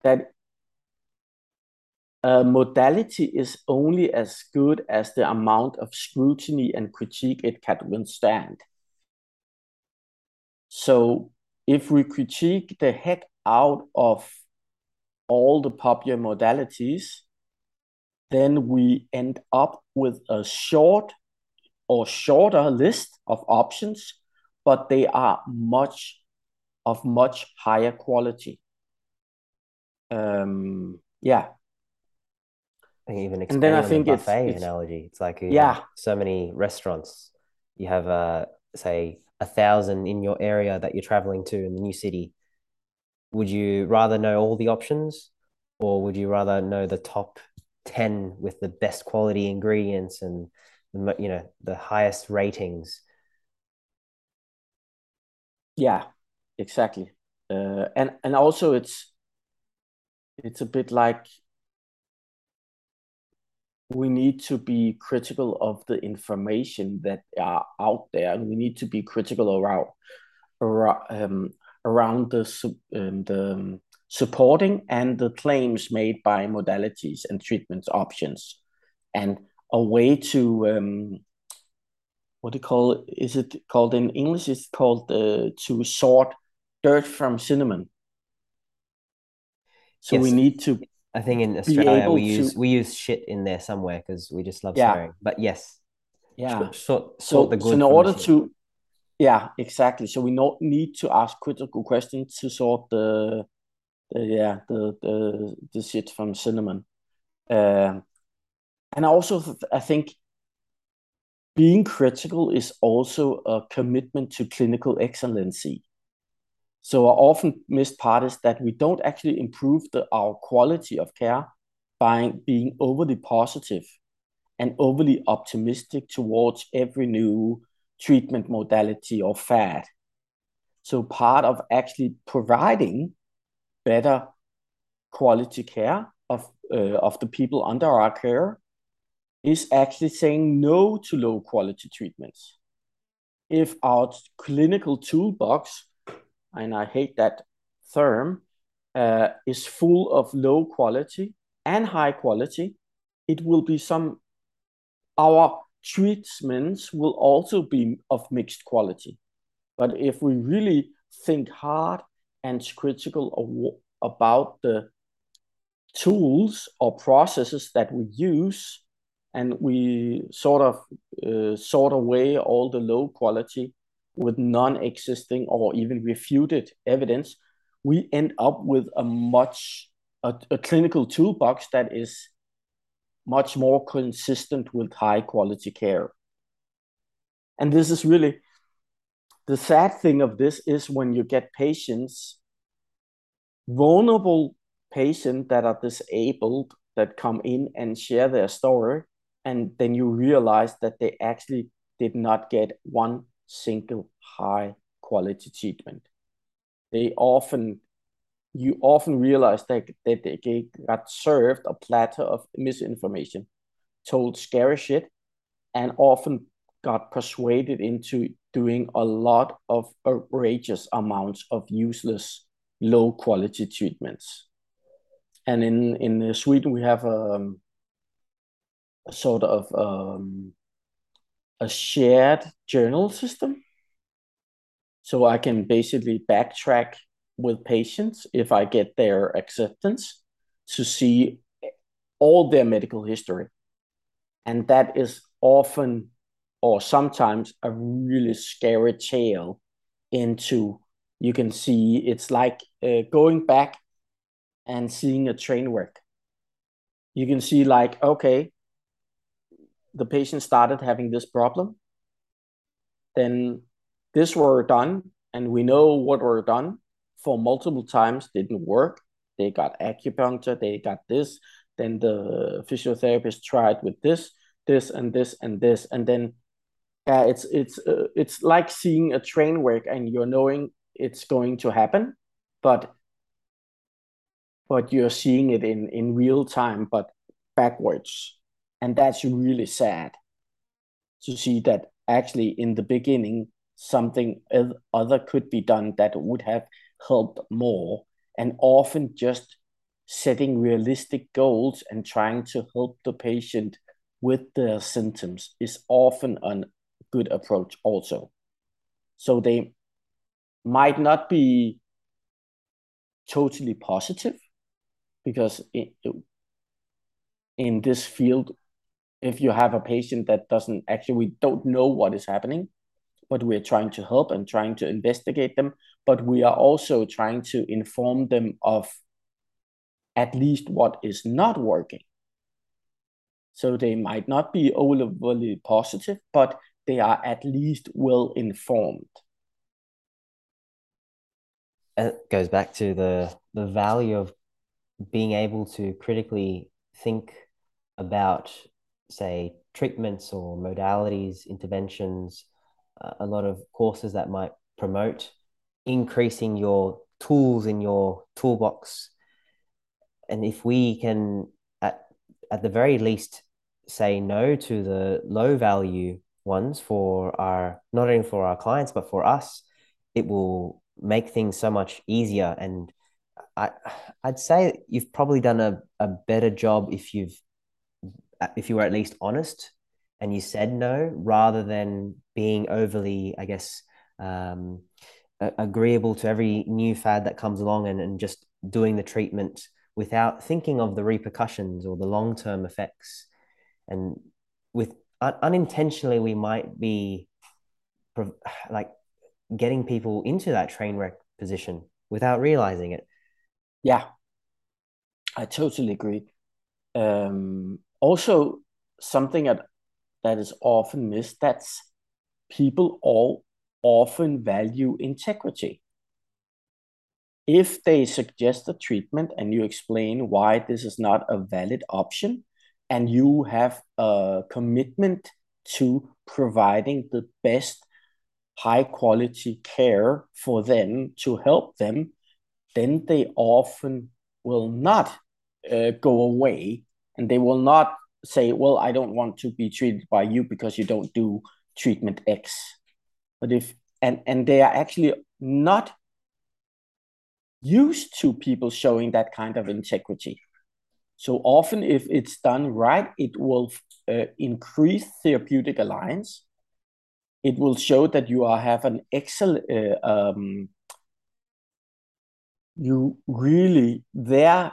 that a modality is only as good as the amount of scrutiny and critique it can withstand. So if we critique the heck out of all the popular modalities, then we end up with a short or shorter list of options, but they are much of much higher quality. Um, yeah. I think even and then I think the buffet it's, it's, analogy. It's like yeah, so many restaurants. You have uh, say a thousand in your area that you're traveling to in the new city, would you rather know all the options or would you rather know the top 10 with the best quality ingredients and the, you know the highest ratings? Yeah exactly. Uh, and and also it's it's a bit like we need to be critical of the information that are out there and we need to be critical around, around um, around the, um, the um, supporting and the claims made by modalities and treatment options, and a way to um, what do you call is it called in English? It's called uh, to sort dirt from cinnamon. So yes. we need to. I think in Australia we use to... we use shit in there somewhere because we just love yeah. swearing. But yes, yeah. Sort, sort, so, the good so in order to yeah, exactly. So we not need to ask critical questions to sort the, the yeah the the the shit from cinnamon. Um, and also I think being critical is also a commitment to clinical excellency. So our often missed part is that we don't actually improve the, our quality of care by being overly positive and overly optimistic towards every new treatment modality or fad. So part of actually providing better quality care of uh, of the people under our care is actually saying no to low quality treatments. If our clinical toolbox, and I hate that term, uh, is full of low quality and high quality, it will be some, our treatments will also be of mixed quality. But if we really think hard and critical about the tools or processes that we use, and we sort of uh, sort away all the low quality with non-existing or even refuted evidence, we end up with a much a, a clinical toolbox that is much more consistent with high quality care. And this is really the sad thing of this is when you get patients, vulnerable patients that are disabled that come in and share their story, and then you realize that they actually did not get one single high quality treatment. They often, you often realize that, that they got served a platter of misinformation, told scary shit, and often got persuaded into doing a lot of outrageous amounts of useless, low quality treatments. And in, in Sweden, we have um, a sort of um, a shared journal system. So I can basically backtrack with patients if I get their acceptance to see all their medical history. And that is often or sometimes a really scary tale into you can see it's like uh, going back and seeing a train wreck. You can see like okay the patient started having this problem. Then this were done and we know what were done for multiple times didn't work. They got acupuncture they got this then the physiotherapist tried with this this and this and this and then yeah, it's it's uh, it's like seeing a train wreck and you're knowing it's going to happen, but but you're seeing it in in real time, but backwards, and that's really sad to see that actually in the beginning something other could be done that would have helped more, and often just setting realistic goals and trying to help the patient with their symptoms is often a good approach also. So they might not be totally positive because in, in this field, if you have a patient that doesn't actually, we don't know what is happening, but we're trying to help and trying to investigate them, but we are also trying to inform them of at least what is not working. So they might not be overly positive, but they are at least well informed. It goes back to the the value of being able to critically think about, say, treatments or modalities, interventions, uh, a lot of courses that might promote increasing your tools in your toolbox. And if we can, at, at the very least, say no to the low value ones for our not only for our clients but for us it will make things so much easier and i i'd say you've probably done a, a better job if you've if you were at least honest and you said no rather than being overly i guess um, agreeable to every new fad that comes along and, and just doing the treatment without thinking of the repercussions or the long-term effects. And with unintentionally we might be <sighs> like getting people into that train wreck position without realizing it. Yeah. I totally agree. Um also something that that is often missed that's people all often value integrity. If they suggest a treatment and you explain why this is not a valid option and you have a commitment to providing the best high quality care for them to help them, then they often will not uh, go away and they will not say, Well, I don't want to be treated by you because you don't do treatment X. But if and and they are actually not used to people showing that kind of integrity. So often, if it's done right, it will uh, increase therapeutic alliance. It will show that you are have an excellent. Uh, um, you really there,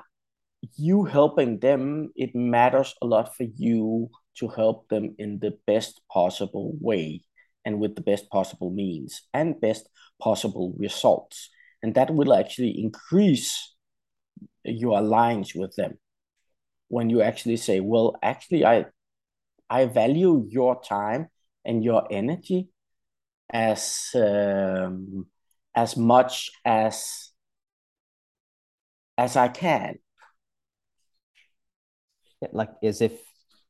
you helping them. It matters a lot for you to help them in the best possible way and with the best possible means and best possible results. And that will actually increase your alliance with them when you actually say, well, actually, I I value your time and your energy as um, as much as as I can. Like as if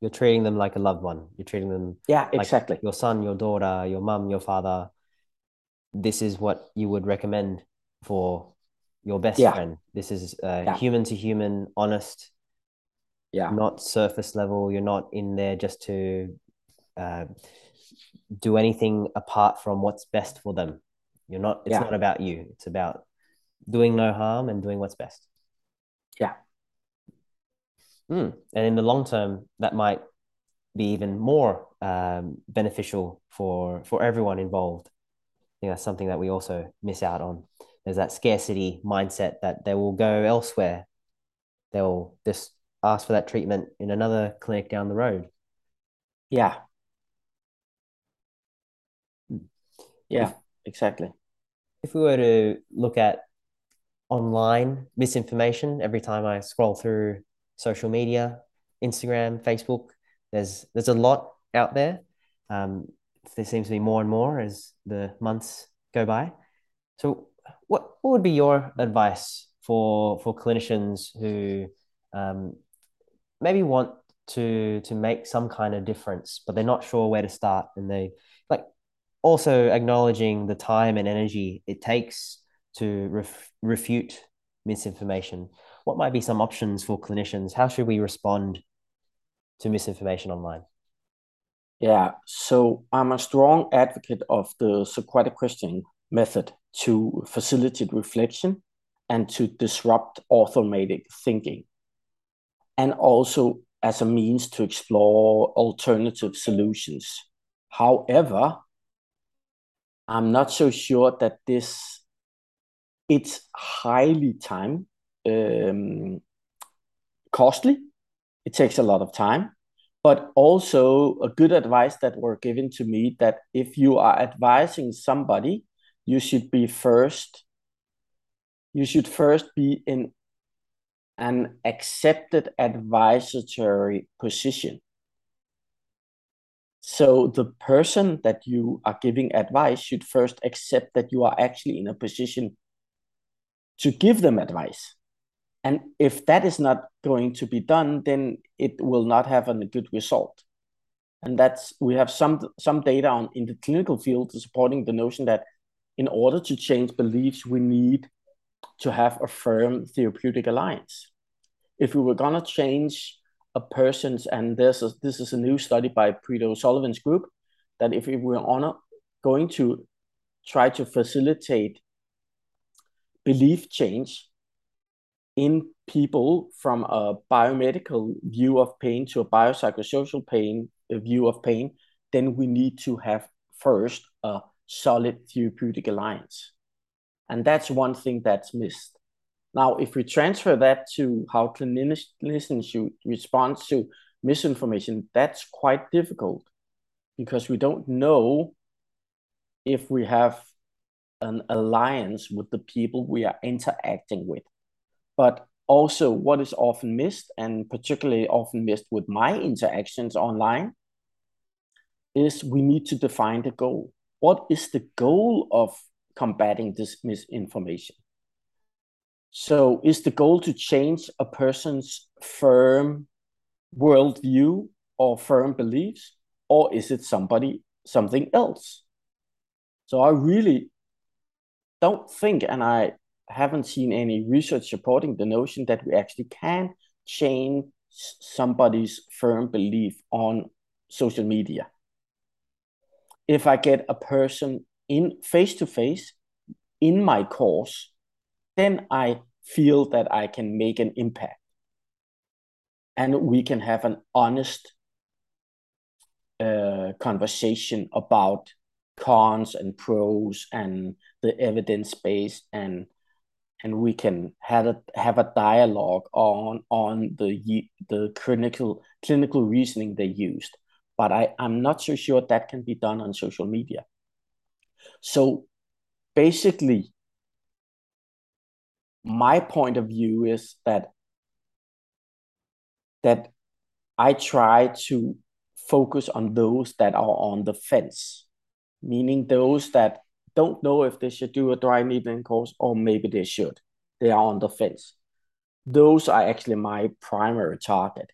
you're treating them like a loved one. You're treating them yeah, exactly. Like your son, your daughter, your mum, your father. This is what you would recommend for your best yeah. friend. This is uh, yeah. human to human, honest. Yeah. Not surface level. You're not in there just to uh, do anything apart from what's best for them. You're not. It's yeah. not about you. It's about doing no harm and doing what's best. Yeah. Mm. And in the long term, that might be even more um, beneficial for for everyone involved. I think that's something that we also miss out on. There's that scarcity mindset that they will go elsewhere. They'll just ask for that treatment in another clinic down the road. Yeah. Yeah, if, exactly. If we were to look at online misinformation every time I scroll through social media, Instagram, Facebook. There's there's a lot out there. Um, there seems to be more and more as the months go by. So, what what would be your advice for for clinicians who um, maybe want to to make some kind of difference, but they're not sure where to start, and they like also acknowledging the time and energy it takes to ref- refute misinformation what might be some options for clinicians? How should we respond to misinformation online? Yeah, so I'm a strong advocate of the Socratic questioning method to facilitate reflection and to disrupt automatic thinking, and also as a means to explore alternative solutions. However, I'm not so sure that this it's highly time um, costly. It takes a lot of time, but also a good advice that were given to me that if you are advising somebody, you should be first. You should first be in an accepted advisory position. So the person that you are giving advice should first accept that you are actually in a position to give them advice. And if that is not going to be done, then it will not have a good result. And that's we have some some data on in the clinical field supporting the notion that in order to change beliefs, we need to have a firm therapeutic alliance. If we were gonna change a person's, and this is this is a new study by Peter O'Sullivan's group, that if we were on going to try to facilitate belief change, in people from a biomedical view of pain to a biopsychosocial pain a view of pain, then we need to have first a solid therapeutic alliance. And that's one thing that's missed. Now, if we transfer that to how clinicians should respond to misinformation, that's quite difficult because we don't know if we have an alliance with the people we are interacting with. But also, what is often missed, and particularly often missed with my interactions online, is we need to define the goal. What is the goal of combating this misinformation? So, is the goal to change a person's firm worldview or firm beliefs, or is it somebody something else? So I really don't think, and I haven't seen any research supporting the notion that we actually can change somebody's firm belief on social media. If I get a person in face to face in my course, then I feel that I can make an impact. And we can have an honest uh, conversation about cons and pros and the evidence base and and we can have a have a dialogue on on the the clinical clinical reasoning they used. But i i'm not so sure that can be done on social media. So basically my point of view is that that i try to focus on those that are on the fence meaning those that don't know if they should do a dry needling course or maybe they should. They are on the fence. Those are actually my primary target.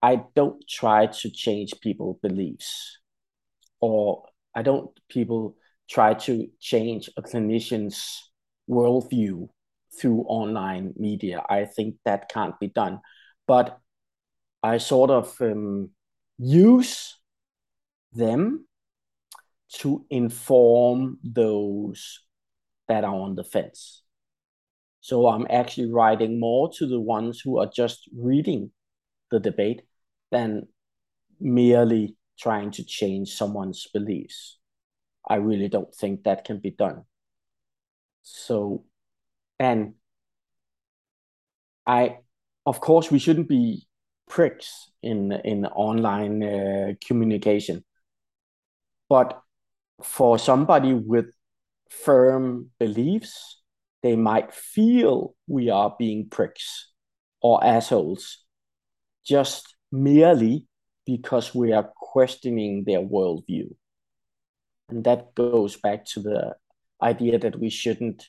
I don't try to change people's beliefs or I don't people try to change a clinician's worldview through online media. I think that can't be done. But I sort of um, use them to inform those that are on the fence. So I'm actually writing more to the ones who are just reading the debate than merely trying to change someone's beliefs. I really don't think that can be done. So, and I, of course, we shouldn't be pricks in in online uh, communication, but for somebody with firm beliefs, they might feel we are being pricks or assholes just merely because we are questioning their worldview. And that goes back to the idea that we shouldn't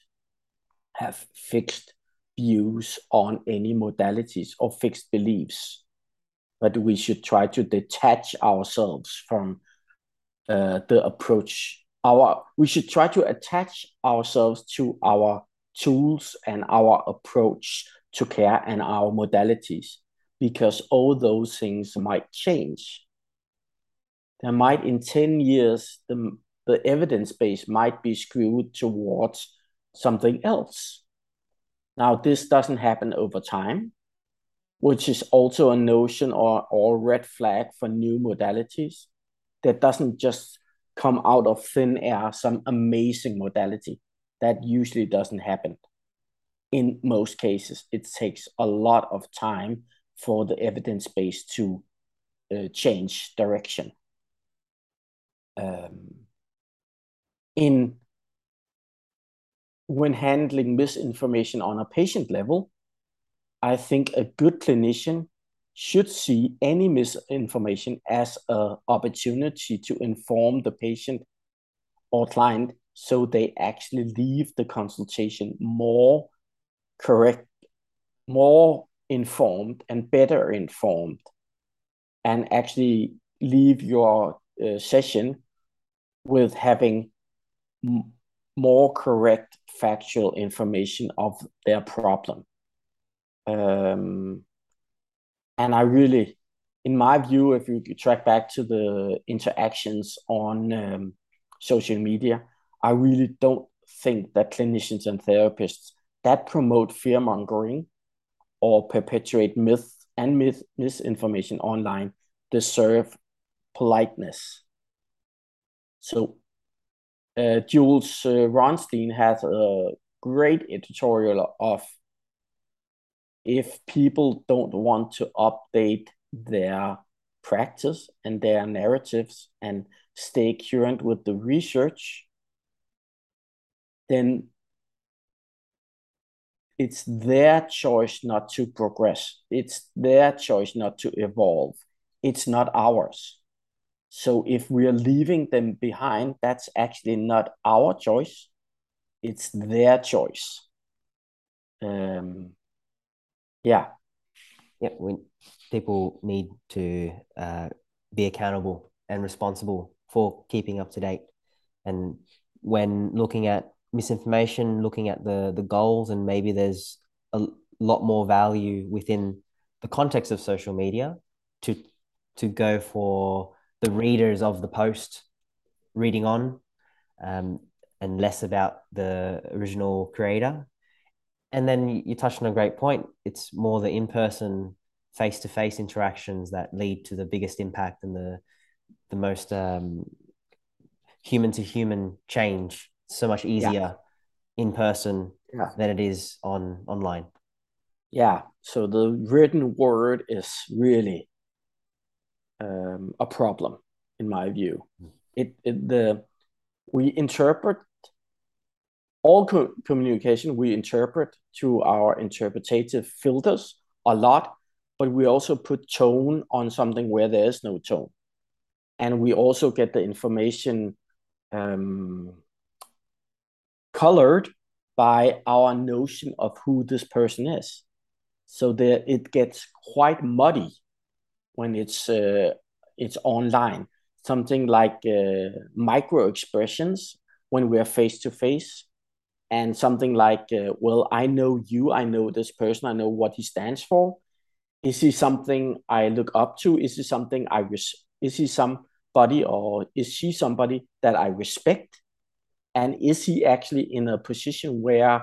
have fixed views on any modalities or fixed beliefs, but we should try to detach ourselves from uh, the approach. Our we should try to attach ourselves to our tools and our approach to care and our modalities because all those things might change. There might in 10 years the, the evidence base might be skewed towards something else. Now this doesn't happen over time, which is also a notion or, or red flag for new modalities that doesn't just come out of thin air, some amazing modality. That usually doesn't happen. In most cases, it takes a lot of time for the evidence base to uh, change direction. Um, in when handling misinformation on a patient level, I think a good clinician should see any misinformation as an opportunity to inform the patient or client so they actually leave the consultation more correct, more informed and better informed, and actually leave your uh, session with having more correct factual information of their problem. Um, and I really, in my view, if you track back to the interactions on um, social media, I really don't think that clinicians and therapists that promote fear mongering or perpetuate myth and myth misinformation online deserve politeness. So, uh, Jules uh, Rothstein has a great editorial of if people don't want to update their practice and their narratives and stay current with the research, then it's their choice not to progress. It's their choice not to evolve. It's not ours. So if we are leaving them behind, that's actually not our choice. It's their choice. Um, yeah. Yeah. We, people need to uh, be accountable and responsible for keeping up to date. And when looking at misinformation, looking at the the goals, and maybe there's a lot more value within the context of social media to to go for the readers of the post reading on um, and less about the original creator. And then you touched on a great point. It's more the in person, face to face interactions that lead to the biggest impact and the the most um, human to human change. So much easier yeah. in person yeah. than it is on online. Yeah. So the written word is really um, a problem in my view. Hmm. It, it the we interpret all co- communication we interpret through our interpretative filters a lot but we also put tone on something where there is no tone. And we also get the information um, colored by our notion of who this person is. So that it gets quite muddy when it's uh, it's online. Something like uh, micro expressions when we're face to face and something like uh, well i know you i know this person i know what he stands for. Is he something i look up to? Is he something i res- is he somebody or is she somebody that i respect? And is he actually in a position where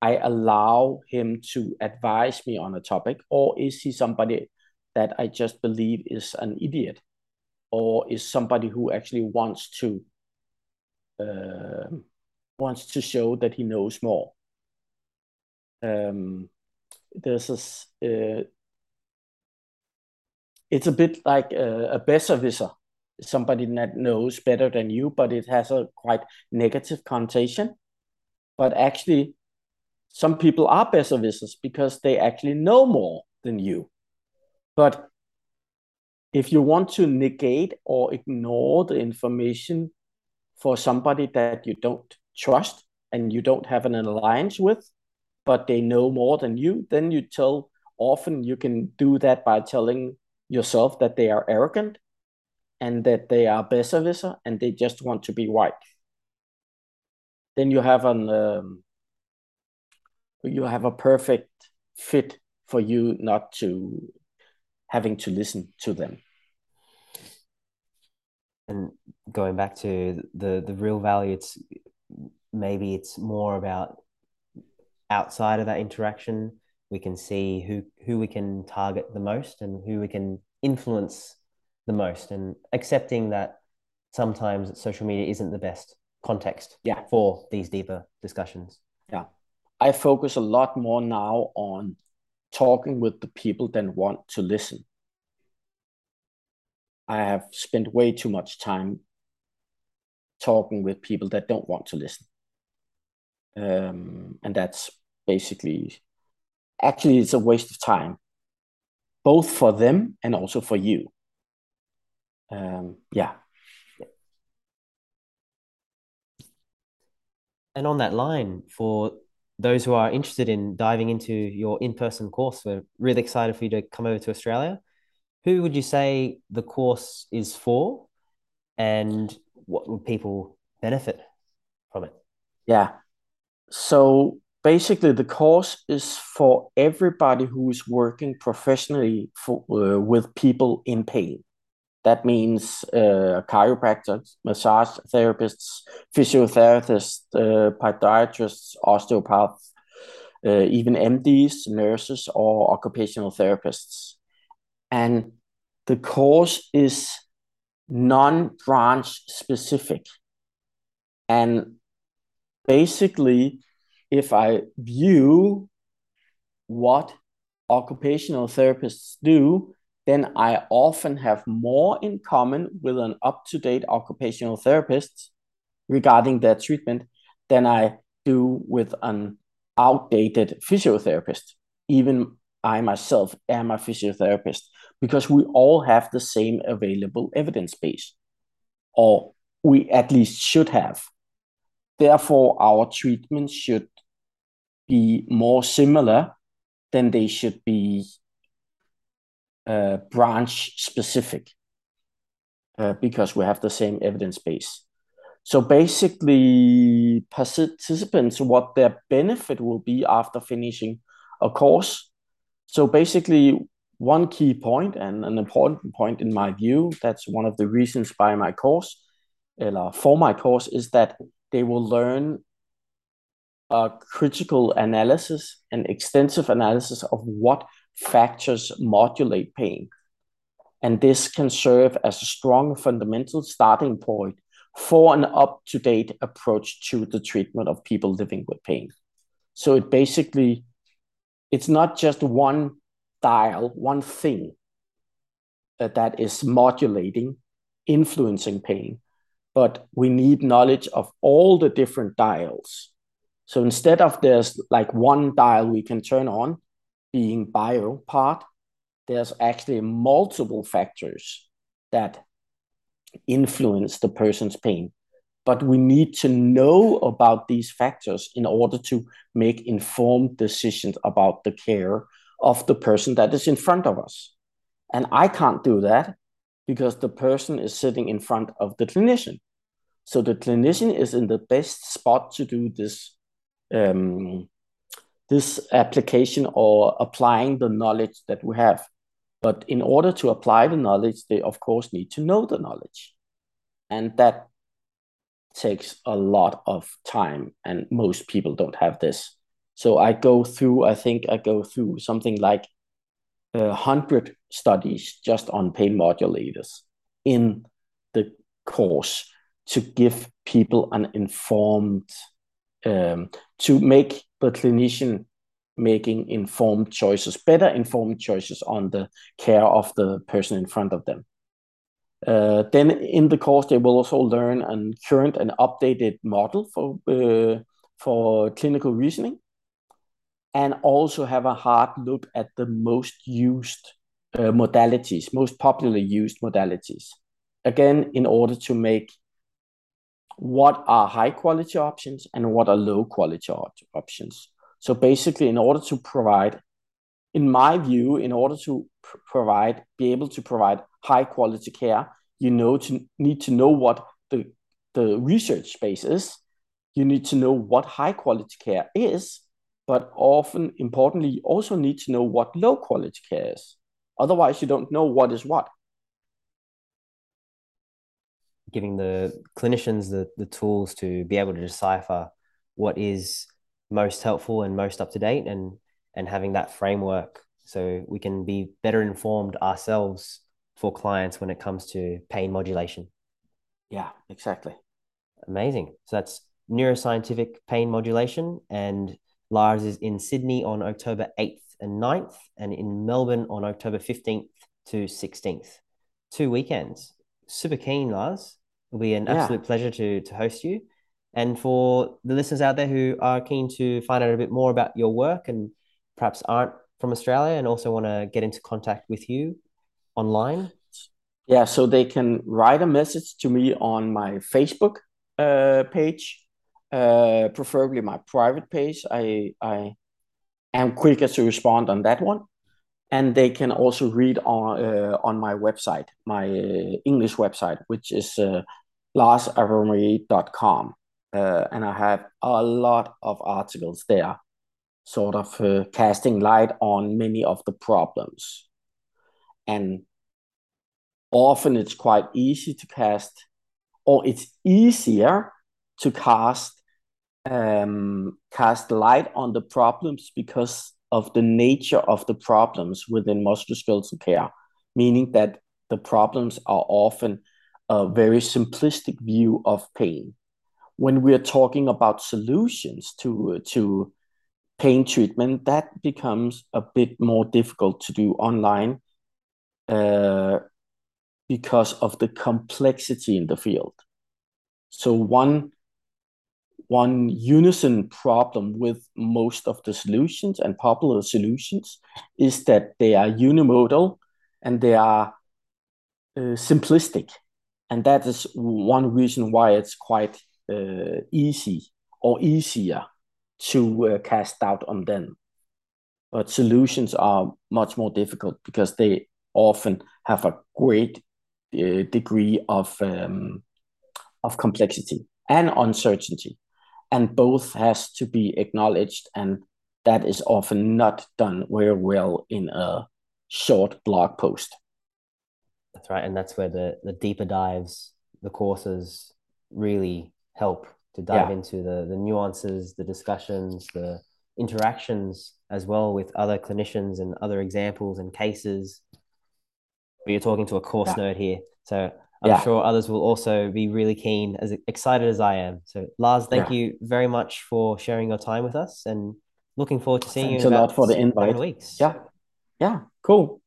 i allow him to advise me on a topic? Or is he somebody that i just believe is an idiot? Or is somebody who actually wants to uh, wants to show that he knows more. Um, there's this. Uh, it's a bit like a, a besserwisser, somebody that knows better than you, but it has a quite negative connotation. But actually, some people are besserwissers because they actually know more than you. But if you want to negate or ignore the information for somebody that you don't trust and you don't have an alliance with, but they know more than you, then you tell often you can do that by telling yourself that they are arrogant and that they are besserwisser and they just want to be right. Then you have an um, you have a perfect fit for you not to having to listen to them and going back to the the real value it's maybe it's more about outside of that interaction we can see who who we can target the most and who we can influence the most and accepting that sometimes social media isn't the best context yeah. for these deeper discussions. Yeah. I focus a lot more now on talking with the people that want to listen. I have spent way too much time talking with people that don't want to listen. Um, and that's basically actually it's a waste of time both for them and also for you. Um, yeah. And on that line for those who are interested in diving into your in-person course we're really excited for you to come over to australia. Who would you say the course is for? And what would people benefit from it? Yeah. So basically the course is for everybody who is working professionally for, uh, with people in pain. That means uh, chiropractors massage therapists physiotherapists uh, podiatrists osteopaths uh, even mds nurses or occupational therapists. And the course is non-branch specific and basically, if I view what occupational therapists do, then I often have more in common with an up to date occupational therapist regarding their treatment than I do with an outdated physiotherapist. Even I myself am a physiotherapist because we all have the same available evidence base, or we at least should have. Therefore, our treatments should be more similar than they should be uh, branch specific uh, because we have the same evidence base. So basically, participants, what their benefit will be after finishing a course. So basically, one key point and an important point in my view, that's one of the reasons by my course, for my course, is that they will learn a critical analysis and extensive analysis of what factors modulate pain. And this can serve as a strong fundamental starting point for an up-to-date approach to the treatment of people living with pain. So it basically, it's not just one dial, one thing that is modulating, influencing pain, but we need knowledge of all the different dials. So instead of there's like one dial we can turn on, being bio part, there's actually multiple factors that influence the person's pain. But we need to know about these factors in order to make informed decisions about the care of the person that is in front of us. And I can't do that because the person is sitting in front of the clinician. So the clinician is in the best spot to do this um, this application or applying the knowledge that we have. But in order to apply the knowledge, they of course need to know the knowledge. And that takes a lot of time, and most people don't have this. So I go through, I think I go through something like a hundred studies just on pain modulators in the course to give people an informed, um, to make the clinician making informed choices, better informed choices on the care of the person in front of them. Uh, then in the course, they will also learn a current and updated model for uh, for clinical reasoning, and also have a hard look at the most used uh, modalities, most popularly used modalities. Again, in order to make what are high quality options and what are low quality options. So basically, in order to provide, in my view, in order to pr- provide, be able to provide high quality care, you know to need to know what the the research space is. You need to know what high quality care is, but often importantly, you also need to know what low quality care is. Otherwise, you don't know what is what. Giving the clinicians the, the tools to be able to decipher what is most helpful and most up to date and and having that framework so we can be better informed ourselves for clients when it comes to pain modulation. Yeah, exactly. Amazing. So that's neuroscientific pain modulation and Lars is in Sydney on October 8th and 9th and in Melbourne on October 15th to 16th. Two weekends. Super keen, Lars. It'll be an yeah. absolute pleasure to to host you. And for the listeners out there who are keen to find out a bit more about your work and perhaps aren't from Australia and also want to get into contact with you online? Yeah, so they can write a message to me on my Facebook uh, page, uh, preferably my private page. I, I am quicker to respond on that one. And they can also read on, uh, on my website, my English website, which is uh, larsavemarie.com uh, and I have a lot of articles there, sort of uh, casting light on many of the problems. And often it's quite easy to cast, or it's easier to cast um, cast light on the problems because of the nature of the problems within musculoskeletal care, meaning that the problems are often a very simplistic view of pain. When we're talking about solutions to to pain treatment, that becomes a bit more difficult to do online uh, because of the complexity in the field. So one one unison problem with most of the solutions and popular solutions is that they are unimodal and they are uh, simplistic. And that is one reason why it's quite uh, easy or easier to uh, cast doubt on them. But solutions are much more difficult because they often have a great uh, degree of um, of complexity. and uncertainty. And both has to be acknowledged, and that is often not done very well in a short blog post. That's right. And that's where the, the deeper dives, the courses really help to dive yeah. into the, the nuances, the discussions, the interactions as well with other clinicians and other examples and cases. But you're talking to a course yeah. nerd here. So I'm yeah. sure others will also be really keen, as excited as I am. So Lars, thank yeah. you very much for sharing your time with us and looking forward to seeing Thanks you in a lot for the invite. Weeks. Yeah. Yeah. Cool.